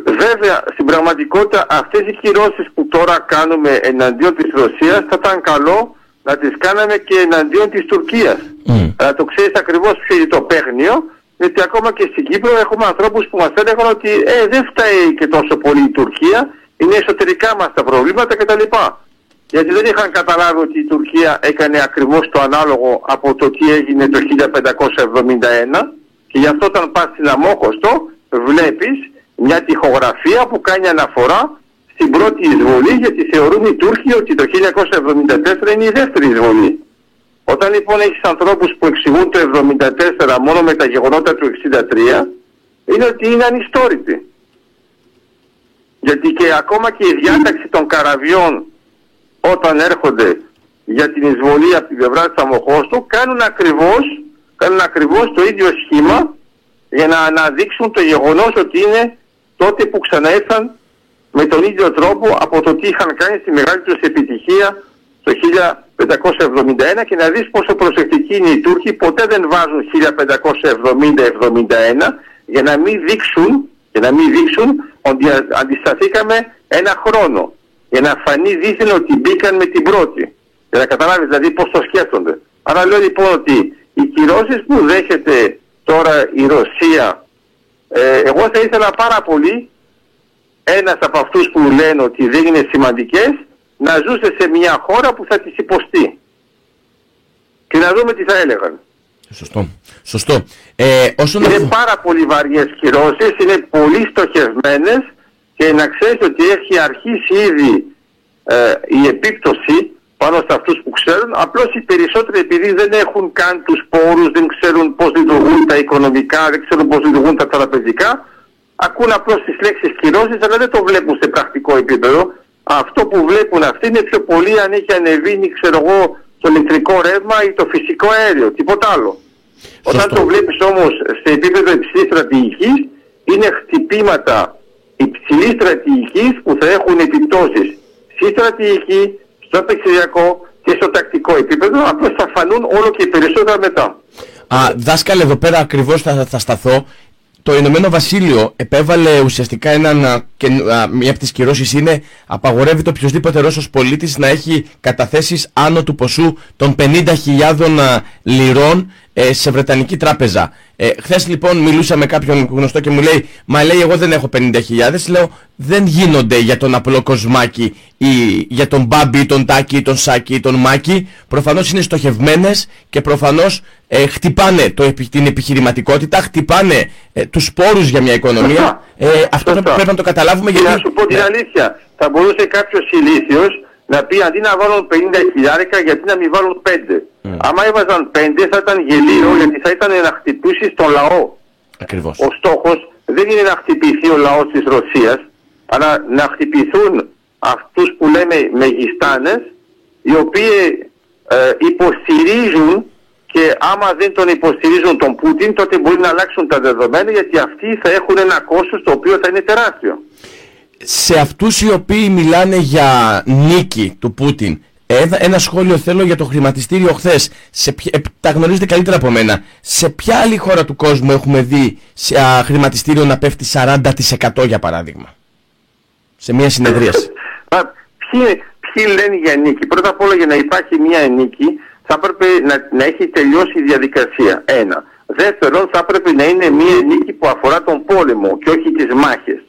Βέβαια, στην πραγματικότητα αυτές οι κυρώσεις που τώρα κάνουμε εναντίον της Ρωσίας θα ήταν καλό να τις κάναμε και εναντίον της Τουρκίας. Mm. Αλλά το ξέρεις ακριβώς ποιο είναι το παίγνιο, γιατί ακόμα και στην Κύπρο έχουμε ανθρώπους που μας έλεγαν ότι ε, δεν φταίει και τόσο πολύ η Τουρκία, είναι εσωτερικά μας τα προβλήματα κτλ. Γιατί δεν είχαν καταλάβει ότι η Τουρκία έκανε ακριβώς το ανάλογο από το τι έγινε το 1571 και γι' αυτό όταν πας στην Αμόχωστο βλέπεις μια τυχογραφία που κάνει αναφορά στην πρώτη εισβολή γιατί θεωρούν οι Τούρκοι ότι το 1974 είναι η δεύτερη εισβολή. Όταν λοιπόν έχεις ανθρώπους που εξηγούν το 1974 μόνο με τα γεγονότα του 1963 είναι ότι είναι ανιστόρητοι. Γιατί και ακόμα και η διάταξη των καραβιών όταν έρχονται για την εισβολή από την πλευρά της Αμοχώστου κάνουν ακριβώς, κάνουν ακριβώς το ίδιο σχήμα για να αναδείξουν το γεγονός ότι είναι τότε που ξαναέφθαν με τον ίδιο τρόπο από το τι είχαν κάνει στη μεγάλη τους επιτυχία το 1571 και να δεις πόσο προσεκτικοί είναι οι Τούρκοι ποτέ δεν βάζουν 1570-71 για να μην δείξουν για να μην δείξουν ότι αντισταθήκαμε ένα χρόνο. Για να φανεί δίθεν ότι μπήκαν με την πρώτη. Για να καταλάβεις δηλαδή πώς το σκέφτονται. Άρα λέω λοιπόν ότι οι κυρώσεις που δέχεται τώρα η Ρωσία ε, εγώ θα ήθελα πάρα πολύ ένας από αυτούς που λένε ότι δεν είναι σημαντικές να ζούσε σε μια χώρα που θα τις υποστεί. Και να δούμε τι θα έλεγαν. Σωστό. Σωστό. Ε, όσον είναι πάρα πολύ βαριές κυρώσεις, είναι πολύ στοχευμένες και να ξέρεις ότι έχει αρχίσει ήδη ε, η επίπτωση πάνω σε αυτούς που ξέρουν, απλώς οι περισσότεροι επειδή δεν έχουν καν τους πόρους, δεν ξέρουν πώς λειτουργούν τα οικονομικά, δεν ξέρουν πώς λειτουργούν τα τραπεζικά, ακούν απλώς τις λέξεις κυρώσεις αλλά δεν το βλέπουν σε πρακτικό επίπεδο. Αυτό που βλέπουν αυτοί είναι πιο πολύ αν έχει ανεβεί, ξέρω εγώ, το ηλεκτρικό ρεύμα ή το φυσικό αέριο, τίποτα άλλο. Όταν το βλέπεις όμως σε επίπεδο υψηλής στρατηγικής, είναι χτυπήματα υψηλής στρατηγικής που θα έχουν επιπτώσεις στη στρατηγική, στο επεξεργειακό και στο τακτικό επίπεδο, απλώς θα φανούν όλο και περισσότερα μετά. Α, δάσκαλε, εδώ πέρα ακριβώς θα, θα σταθώ το Ηνωμένο Βασίλειο επέβαλε ουσιαστικά έναν, και, μία από τις κυρώσεις είναι απαγορεύει το οποιοδήποτε Ρώσος πολίτης να έχει καταθέσεις άνω του ποσού των 50.000 λιρών ε, σε Βρετανική τράπεζα. Ε, Χθες λοιπόν μιλούσα με κάποιον γνωστό και μου λέει Μα λέει εγώ δεν έχω 50.000 Λέω δεν γίνονται για τον απλό κοσμάκι ή για τον Μπάμπι, τον Τάκη, τον Σάκη, τον Μάκη. Προφανώς είναι στοχευμένες και προφανώς ε, χτυπάνε το, την επιχειρηματικότητα Χτυπάνε ε, τους πόρους για μια οικονομία ε, Αυτό πρέπει να το καταλάβουμε γιατί... Να σου πω την ναι. αλήθεια. Θα μπορούσε κάποιος ηλίθιος να πει αντί να βάλουν 50 χιλιάρικα γιατί να μην βάλουν 5. Mm. Άμα έβαζαν 5 θα ήταν γελίο γιατί θα ήταν να χτυπήσει τον λαό. Ακριβώς. Ο στόχος δεν είναι να χτυπηθεί ο λαός της Ρωσίας αλλά να χτυπηθούν αυτούς που λέμε μεγιστάνες οι οποίοι ε, υποστηρίζουν και άμα δεν τον υποστηρίζουν τον Πούτιν τότε μπορεί να αλλάξουν τα δεδομένα γιατί αυτοί θα έχουν ένα κόστος το οποίο θα είναι τεράστιο σε αυτούς οι οποίοι μιλάνε για νίκη του Πούτιν ένα σχόλιο θέλω για το χρηματιστήριο χθες. Ε, τα γνωρίζετε καλύτερα από μένα. Σε ποια άλλη χώρα του κόσμου έχουμε δει σε χρηματιστήριο να πέφτει 40% για παράδειγμα; Σε μια συνεδρίαση. ποιοι, ποιοι λένε για νίκη; Πρώτα απ' όλα για να υπάρχει μια νίκη θα έπρεπε να, να έχει τελειώσει η διαδικασία. Ένα. Δεύτερον, θα έπρεπε να είναι μια νίκη που αφορά τον πόλεμο και όχι τις μάχες.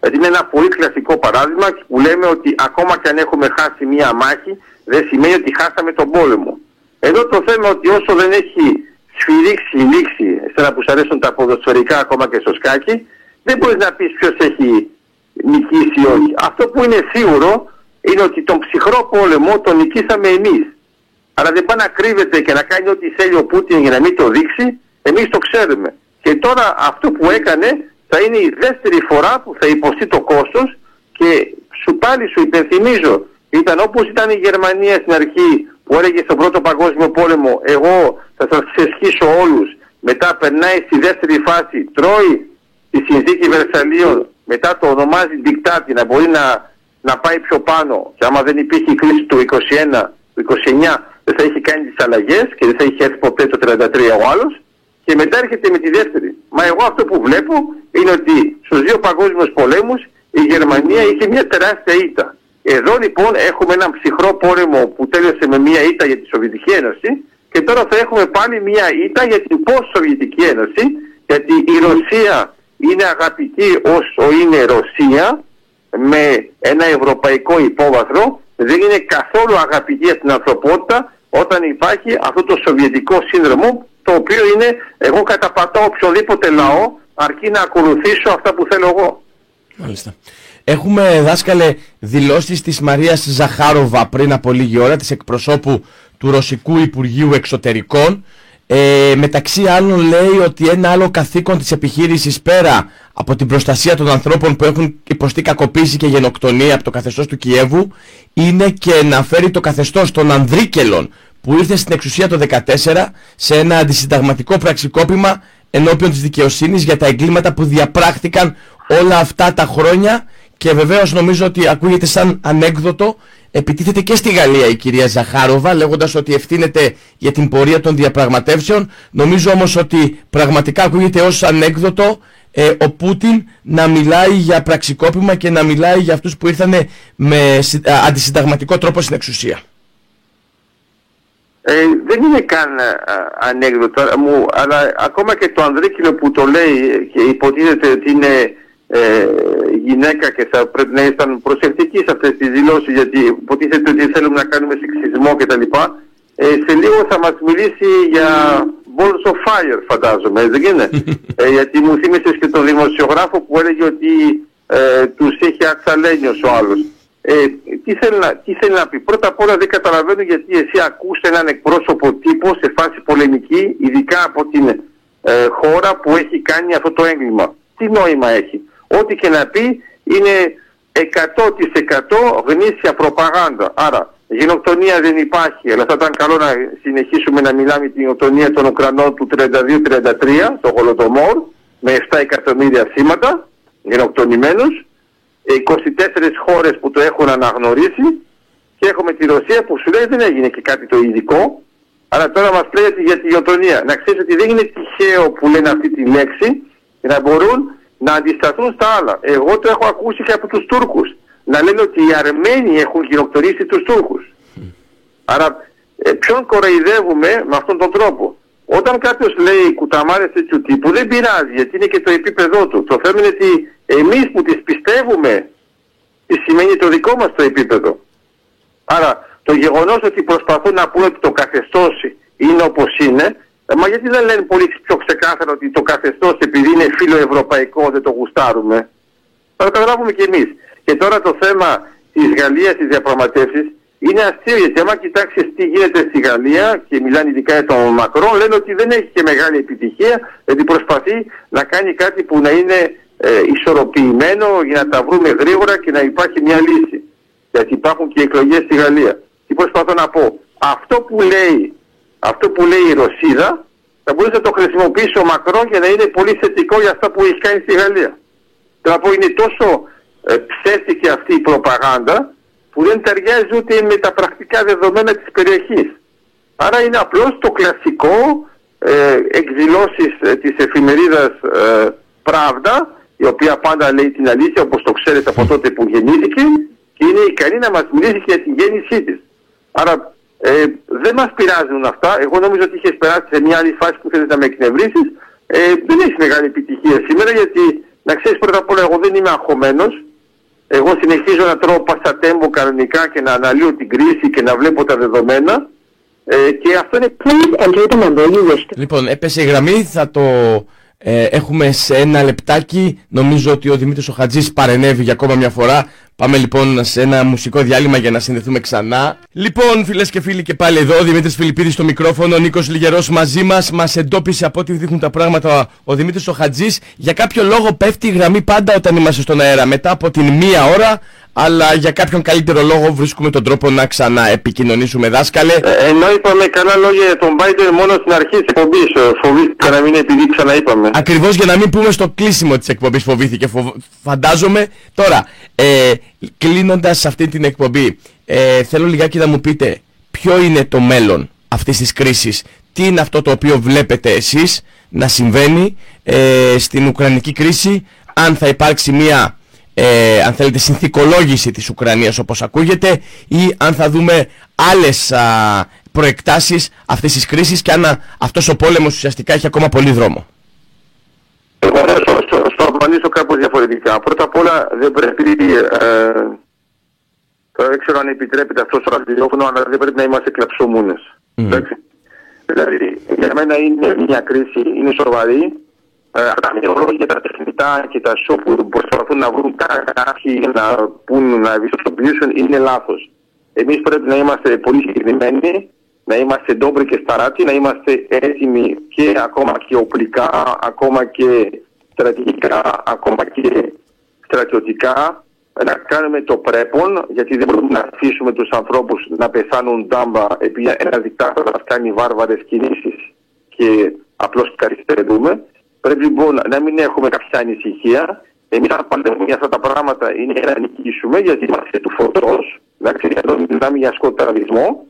Δηλαδή είναι ένα πολύ κλασικό παράδειγμα που λέμε ότι ακόμα και αν έχουμε χάσει μια μάχη δεν σημαίνει ότι χάσαμε τον πόλεμο. Εδώ το θέμα ότι όσο δεν έχει σφυρίξει λήξη, εσένα που σου αρέσουν τα ποδοσφαιρικά ακόμα και στο σκάκι, δεν μπορείς να πεις ποιος έχει νικήσει ή όχι. Αυτό που είναι σίγουρο είναι ότι τον ψυχρό πόλεμο τον νικήσαμε εμείς. Αλλά δεν πάει να κρύβεται και να κάνει ό,τι θέλει ο Πούτιν για να μην το δείξει, εμείς το ξέρουμε. Και τώρα αυτό που έκανε θα είναι η δεύτερη φορά που θα υποστεί το κόστος και σου πάλι σου υπενθυμίζω, ήταν όπως ήταν η Γερμανία στην αρχή που έλεγε στον πρώτο παγκόσμιο πόλεμο εγώ θα σας ξεσχίσω όλους, μετά περνάει στη δεύτερη φάση, τρώει τη συνθήκη Βερσαλίων, μετά το ονομάζει δικτάτη να μπορεί να, να πάει πιο πάνω. Και άμα δεν υπήρχε η κρίση του 21, του 29 δεν θα είχε κάνει τις αλλαγές και δεν θα είχε έρθει ποτέ το 33 ο άλλος και μετά έρχεται με τη δεύτερη. Μα εγώ αυτό που βλέπω είναι ότι στους δύο παγκόσμιους πολέμους η Γερμανία είχε μια τεράστια ήττα. Εδώ λοιπόν έχουμε έναν ψυχρό πόλεμο που τέλειωσε με μια ήττα για τη Σοβιετική Ένωση και τώρα θα έχουμε πάλι μια ήττα για την post-Σοβιετική Ένωση γιατί η Ρωσία είναι αγαπητή όσο είναι Ρωσία με ένα ευρωπαϊκό υπόβαθρο δεν είναι καθόλου αγαπητή για την ανθρωπότητα όταν υπάρχει αυτό το σοβιετικό σύνδρομο το οποίο είναι εγώ καταπατώ οποιοδήποτε λαό αρκεί να ακολουθήσω αυτά που θέλω εγώ. Μάλιστα. Έχουμε δάσκαλε δηλώσεις της Μαρίας Ζαχάροβα πριν από λίγη ώρα, της εκπροσώπου του Ρωσικού Υπουργείου Εξωτερικών. Ε, μεταξύ άλλων λέει ότι ένα άλλο καθήκον της επιχείρησης πέρα από την προστασία των ανθρώπων που έχουν υποστεί κακοποίηση και γενοκτονία από το καθεστώς του Κιέβου είναι και να φέρει το καθεστώς των Ανδρίκελων που ήρθε στην εξουσία το 2014 σε ένα αντισυνταγματικό πραξικόπημα ενώπιον της δικαιοσύνης για τα εγκλήματα που διαπράχθηκαν όλα αυτά τα χρόνια και βεβαίως νομίζω ότι ακούγεται σαν ανέκδοτο επιτίθεται και στη Γαλλία η κυρία Ζαχάροβα λέγοντας ότι ευθύνεται για την πορεία των διαπραγματεύσεων νομίζω όμως ότι πραγματικά ακούγεται ως ανέκδοτο ε, ο Πούτιν να μιλάει για πραξικόπημα και να μιλάει για αυτούς που ήρθαν με αντισυνταγματικό τρόπο στην εξουσία. Ε, δεν είναι καν ε, ανέκδοτο, μου, αλλά ακόμα και το Ανδρίκινο που το λέει και υποτίθεται ότι είναι ε, γυναίκα και θα πρέπει να ήταν προσεκτικοί σε αυτές τις δηλώσεις γιατί υποτίθεται ότι θέλουμε να κάνουμε σεξισμό κτλ. Ε, σε λίγο θα μας μιλήσει για balls of fire φαντάζομαι, δεν είναι; ε, γιατί μου θύμισες και τον δημοσιογράφο που έλεγε ότι ε, τους είχε ατσαλένιος ο άλλος. Ε, τι, θέλει να, τι θέλει να πει; Πρώτα απ' όλα δεν καταλαβαίνω γιατί εσύ ακούς έναν εκπρόσωπο τύπο σε φάση πολεμική, ειδικά από την ε, χώρα που έχει κάνει αυτό το έγκλημα. Τι νόημα έχει; Ό,τι και να πει είναι 100% γνήσια προπαγάνδα. Άρα γενοκτονία δεν υπάρχει, αλλά θα ήταν καλό να συνεχίσουμε να μιλάμε για την γενοκτονία των Ουκρανών του 32-33 στο Γολοτομόρ με 7 εκατομμύρια σήματα γενοκτονημένους 24 χώρες που το έχουν αναγνωρίσει και έχουμε τη Ρωσία που σου λέει δεν έγινε και κάτι το ειδικό αλλά τώρα μας λέει για τη γεωτονία. Να ξέρεις ότι δεν είναι τυχαίο που λένε αυτή τη λέξη για να μπορούν να αντισταθούν στα άλλα. Εγώ το έχω ακούσει και από τους Τούρκους να λένε ότι οι Αρμένοι έχουν γεωκτονήσει τους Τούρκους. Άρα ε, ποιον κοροϊδεύουμε με αυτόν τον τρόπο; Όταν κάποιος λέει κουταμάρες τέτοιου τύπου δεν πειράζει γιατί είναι και το επίπεδό του. Το θέμα είναι ότι εμείς που τις πιστεύουμε τι σημαίνει το δικό μας το επίπεδο. Άρα το γεγονός ότι προσπαθούν να πούνε ότι το καθεστώς είναι όπως είναι, ε, μα γιατί δεν λένε πολύ πιο ξεκάθαρα ότι το καθεστώς επειδή είναι φιλοευρωπαϊκό δεν το γουστάρουμε. Θα το καταλάβουμε κι εμείς. Και τώρα το θέμα της Γαλλίας της διαπραγματεύσεις είναι αστείο γιατί άμα κοιτάξεις τι γίνεται στη Γαλλία και μιλάνε ειδικά για τον Μακρόν λένε ότι δεν έχει και μεγάλη επιτυχία γιατί προσπαθεί να κάνει κάτι που να είναι ε, ισορροπημένο για να τα βρούμε γρήγορα και να υπάρχει μια λύση. Γιατί υπάρχουν και εκλογές στη Γαλλία. Τι προσπαθώ να πω. Αυτό που λέει, αυτό που λέει η Ρωσίδα θα μπορούσε να το χρησιμοποιήσει ο Μακρόν και να είναι πολύ θετικό για αυτά που έχει κάνει στη Γαλλία. Θέλω να πω είναι τόσο ε, ψεύτικη αυτή η προπαγάνδα που δεν ταιριάζει ούτε με τα πρακτικά δεδομένα της περιοχής. Άρα είναι απλώς το κλασικό ε, εκδηλώσεις ε, της εφημερίδας ε, Pravda, η οποία πάντα λέει την αλήθεια όπως το ξέρετε από τότε που γεννήθηκε και είναι ικανή να μας μιλήσει για την γέννησή της. Άρα ε, δεν μας πειράζουν αυτά. Εγώ νομίζω ότι είχες περάσει σε μια άλλη φάση που θέλεις να με εκνευρίσεις. Ε, δεν έχει μεγάλη επιτυχία σήμερα γιατί να ξέρεις πρώτα απ' όλα εγώ δεν είμαι αγχωμένος. Εγώ συνεχίζω να τρώω παστατέμπο κανονικά και να αναλύω την κρίση και να βλέπω τα δεδομένα. Ε, και αυτό είναι... Λοιπόν, έπεσε η γραμμή, θα το ε, έχουμε σε ένα λεπτάκι. Νομίζω ότι ο Δημήτρης ο Χατζής παρενέβη για ακόμα μια φορά. Πάμε λοιπόν σε ένα μουσικό διάλειμμα για να συνδεθούμε ξανά. Λοιπόν, φίλες και φίλοι, και πάλι εδώ ο Δημήτρης Φιλιππίδης στο μικρόφωνο, ο Νίκος Λιγερός μαζί μας. Μας εντόπισε από ό,τι δείχνουν τα πράγματα ο Δημήτρης ο Χατζή. Για κάποιο λόγο πέφτει η γραμμή πάντα όταν είμαστε στον αέρα. Μετά από την μία ώρα αλλά για κάποιον καλύτερο λόγο βρίσκουμε τον τρόπο να ξανά επικοινωνήσουμε δάσκαλε. Ε, ενώ είπαμε καλά λόγια για τον Biden μόνο στην αρχή της εκπομπής, ε, φοβήθηκα να μην επειδή ξαναείπαμε. Ακριβώς για να μην πούμε στο κλείσιμο της εκπομπής φοβήθηκε, φαντάζομαι. Τώρα, ε, κλείνοντας αυτή την εκπομπή, ε, θέλω λιγάκι να μου πείτε ποιο είναι το μέλλον αυτής της κρίσης, τι είναι αυτό το οποίο βλέπετε εσείς να συμβαίνει ε, στην Ουκρανική κρίση, αν θα υπάρξει μια ε, αν θέλετε συνθηκολόγηση της Ουκρανίας όπως ακούγεται ή αν θα δούμε άλλες α, προεκτάσεις αυτής της κρίσης και αν αυτός ο πόλεμος ουσιαστικά έχει ακόμα πολύ δρόμο. Εγώ θα το απαντήσω κάπως διαφορετικά. Πρώτα απ' όλα δεν πρέπει, ε, τώρα δεν ξέρω αν επιτρέπεται αυτό στο ραδιόφωνο, αλλά δεν πρέπει να είμαστε κλαψομούνες. Mm. Δηλαδή, για μένα είναι μια κρίση, είναι σοβαρή, αυτά για τα τεχνητά και τα σοκ που προσπαθούν να βρουν κάποιοι να πούν, να ευαισθητοποιήσουν είναι λάθος. Εμείς πρέπει να είμαστε πολύ συγκεκριμένοι, να είμαστε ντόμπροι και σταράτη, να είμαστε έτοιμοι και ακόμα και οπλικά, ακόμα και στρατηγικά, ακόμα και στρατιωτικά, να κάνουμε το πρέπον, γιατί δεν μπορούμε να αφήσουμε τους ανθρώπους να πεθάνουν τάμπα επειδή ένα δικτάτορας κάνει βάρβαρες κινήσεις και απλώς καθυστερούμε. Πρέπει λοιπόν να μην έχουμε κάποια ανησυχία. Εμείς αν παλεύουμε για αυτά τα πράγματα είναι να νικήσουμε γιατί είμαστε του φωτός. Εντάξει, εδώ μιλάμε για σκοταδισμό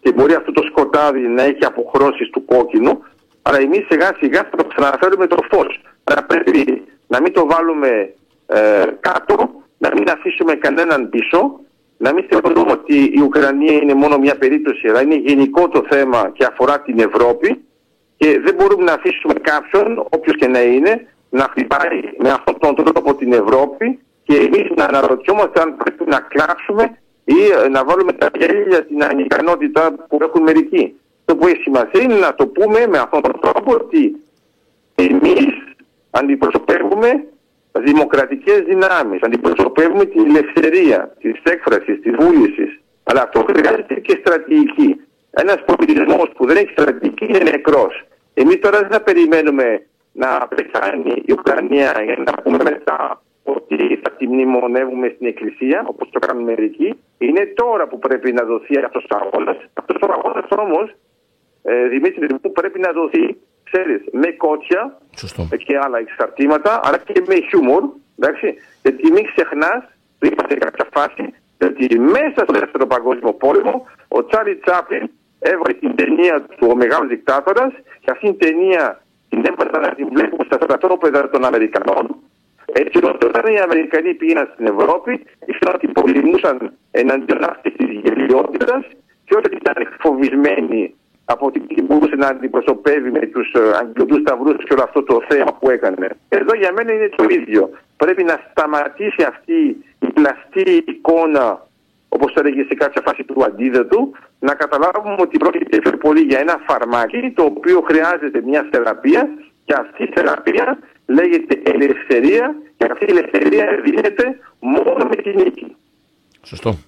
και μπορεί αυτό το σκοτάδι να έχει αποχρώσεις του κόκκινου, αλλά εμείς σιγά σιγά θα το ξαναφέρουμε το φως. Άρα πρέπει να μην το βάλουμε ε, κάτω, να μην αφήσουμε κανέναν πίσω, να μην θεωρούμε ότι η Ουκρανία είναι μόνο μια περίπτωση, αλλά είναι γενικό το θέμα και αφορά την Ευρώπη και δεν μπορούμε να αφήσουμε κάποιον, όποιος και να είναι, να χτυπάει με αυτόν τον τρόπο την Ευρώπη και εμείς να αναρωτιόμαστε αν πρέπει να κλάψουμε ή ε, να βάλουμε τα γέλια την ανικανότητα που έχουν μερικοί. Το που έχει σημασία είναι να το πούμε με αυτόν τον τρόπο ότι εμείς αντιπροσωπεύουμε δημοκρατικές δυνάμεις, αντιπροσωπεύουμε την ελευθερία της έκφρασης, της βούλησης, αλλά αυτό χρειάζεται και στρατηγική. Ένας πολιτισμός που δεν έχει στρατηγική είναι νεκρός. Εμείς τώρα δεν θα περιμένουμε να πεθάνει η Ουκρανία για να πούμε μετά ότι θα τη μνημονεύουμε στην Εκκλησία, όπως το κάνουν μερικοί. Είναι τώρα που πρέπει να δοθεί αυτός ο αγώνας. Αυτός ο αγώνας όμως, ε, Δημήτρη, που πρέπει να δοθεί, ξέρεις, με κότσια Σωστό. και άλλα εξαρτήματα, αλλά και με χιούμορ, εντάξει, γιατί μην ξεχνάς, το είπα σε κάποια φάση, ότι μέσα στο δεύτερο παγκόσμιο πόλεμο, ο Τσάρι Τσάπλιν έβγαλε την ταινία του Ο Μεγάλος Δικτάτορας και αυτήν την ταινία την έβαλα να την βλέπουμε στα στρατόπεδα των Αμερικανών. Έτσι όταν οι Αμερικανοί πήγαιναν στην Ευρώπη, ήξεραν ότι πολεμούσαν εναντίον αυτής της γελιότητας και ότι ήταν φοβισμένοι από ότι μπορούσε να αντιπροσωπεύει με τους ε, αγγλικού σταυρούς και όλο αυτό το θέμα που έκανε. Εδώ για μένα είναι το ίδιο. Πρέπει να σταματήσει αυτή η πλαστή εικόνα όπως το έλεγε σε κάποια φάση του αντίδοτου, να καταλάβουμε ότι πρόκειται πιο πολύ για ένα φαρμάκι το οποίο χρειάζεται μια θεραπεία και αυτή η θεραπεία λέγεται ελευθερία και αυτή η ελευθερία δίνεται μόνο με τη νίκη. Σωστό.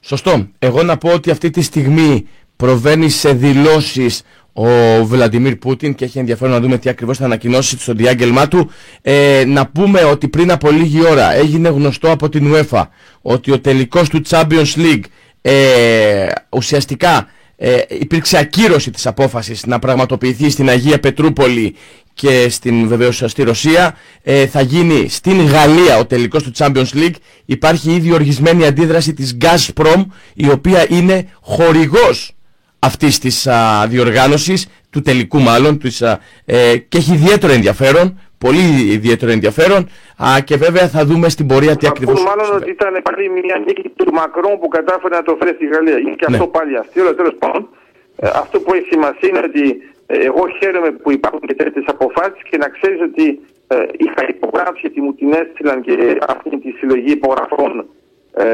Σωστό. Εγώ να πω ότι αυτή τη στιγμή προβαίνει σε δηλώσεις ο Βλαντιμίρ Πούτιν και έχει ενδιαφέρον να δούμε τι ακριβώς θα ανακοινώσει στο διάγγελμά του. Ε, να πούμε ότι πριν από λίγη ώρα έγινε γνωστό από την UEFA ότι ο τελικός του Champions League ε, ουσιαστικά ε, υπήρξε ακύρωση της απόφασης να πραγματοποιηθεί στην Αγία Πετρούπολη και στην, βεβαίως στη Ρωσία. Ε, θα γίνει στην Γαλλία ο τελικός του Champions League. Υπάρχει ήδη οργισμένη αντίδραση της Gazprom η οποία είναι χορηγός αυτής της α, διοργάνωσης, του τελικού μάλλον, της, ε, και έχει ιδιαίτερο ενδιαφέρον πολύ ιδιαίτερο ενδιαφέρον α, και βέβαια θα δούμε στην πορεία τι ακριβώς... μάλλον ότι ήταν πάλι μια νίκη του Μακρόν που κατάφερε να το φέρει στη Γαλλία. Είναι και ναι. αυτό πάλι αστείο, αλλά τέλος πάντων. Ε, αυτό που έχει σημασία είναι ότι ε, εγώ χαίρομαι που υπάρχουν και τέτοιες αποφάσεις και να ξέρεις ότι ε, είχα υπογράψει γιατί μου την έστειλαν και αυτή τη συλλογή υπογραφών ε,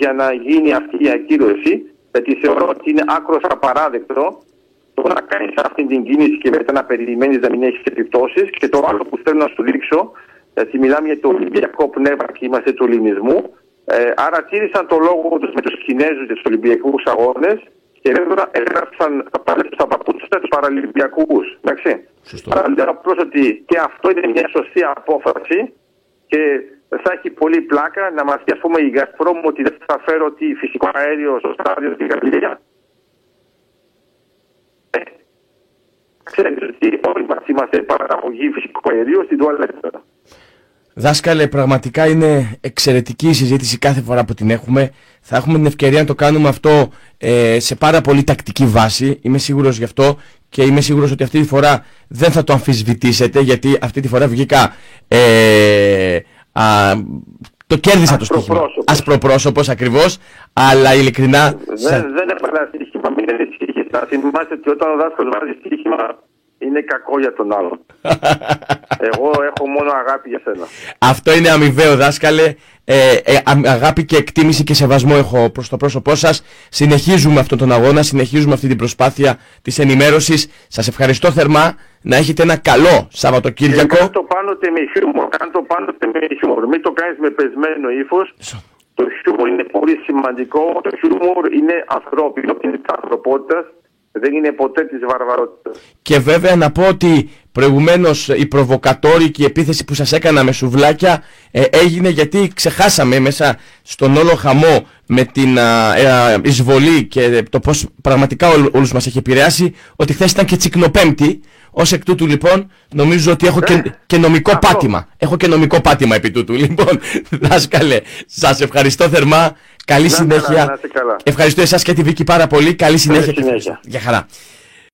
για να γίνει αυτή η ακύρωση γιατί θεωρώ ότι είναι άκρος απαράδεκτο το να κάνεις αυτή την κίνηση και μετά να περιμένεις να μην έχεις επιπτώσεις. Και το άλλο που θέλω να σου δείξω, γιατί μιλάμε για το Ολυμπιακό πνεύμα και είμαστε του Ελληνισμού. Ε, άρα τήρησαν το λόγο τους με τους Κινέζους και τους Ολυμπιακούς αγώνες και βέβαια έγραψαν στα παπούτσια τους Παραλυμπιακούς. Εντάξει. Άρα λέω απλώς ότι και αυτό είναι μια σωστή απόφαση και θα έχει πολύ πλάκα να μας πει ας πούμε η Γασπρόμ ότι δεν θα φέρω ότι φυσικό αέριο στο στάδιο στην Γαλλία ξέρετε ότι όλοι μας είμαστε παραγωγή φυσικού αερίου στην τουαλέτα. Δάσκαλε, πραγματικά είναι εξαιρετική η συζήτηση κάθε φορά που την έχουμε. Θα έχουμε την ευκαιρία να το κάνουμε αυτό ε, σε πάρα πολύ τακτική βάση. Είμαι σίγουρος γι' αυτό και είμαι σίγουρος ότι αυτή τη φορά δεν θα το αμφισβητήσετε γιατί αυτή τη φορά βγήκα ε, α, το κέρδισα το στοίχημα. Ασπροπρόσωπος ακριβώς, αλλά ειλικρινά... Δεν, σα... δεν έπαιρνα στοίχημα, μην θα θυμάστε ότι όταν ο δάσκαλος βάζει στοίχημα είναι κακό για τον άλλον. Εγώ έχω μόνο αγάπη για σένα. Αυτό είναι αμοιβαίο δάσκαλε. Ε, ε, αγάπη και εκτίμηση και σεβασμό έχω προς το πρόσωπό σας. Συνεχίζουμε αυτόν τον αγώνα, συνεχίζουμε αυτή την προσπάθεια της ενημέρωσης. Σας ευχαριστώ θερμά. Να έχετε ένα καλό Σαββατοκύριακο. Κάνε το πάνω με χιούμορ. Κάνε το πάνω με χιούμορ. Μην το κάνεις με πεσμένο ύφος. Το χιούμορ είναι πολύ σημαντικό. Το χιούμορ είναι ανθρώπινο, είναι της ανθρωπότητας δεν είναι ποτέ της βαρβαρότητας. Και βέβαια να πω ότι προηγουμένως η προβοκατόρικη επίθεση που σας έκανα με σουβλάκια ε, έγινε γιατί ξεχάσαμε μέσα στον όλο χαμό με την ε, εισβολή και το πώς πραγματικά ό, όλους μας έχει επηρεάσει ότι χθες ήταν και τσικνοπέμπτη ως εκ τούτου λοιπόν νομίζω ότι έχω και, και νομικό πάτημα. Έχω και νομικό πάτημα επί τούτου. Λοιπόν, δάσκαλε, σας ευχαριστώ θερμά. Καλή συνέχεια. Καλά, Ευχαριστώ εσάς και τη Βίκη πάρα πολύ. Καλή συνέχεια. συνέχεια. Για χαρά.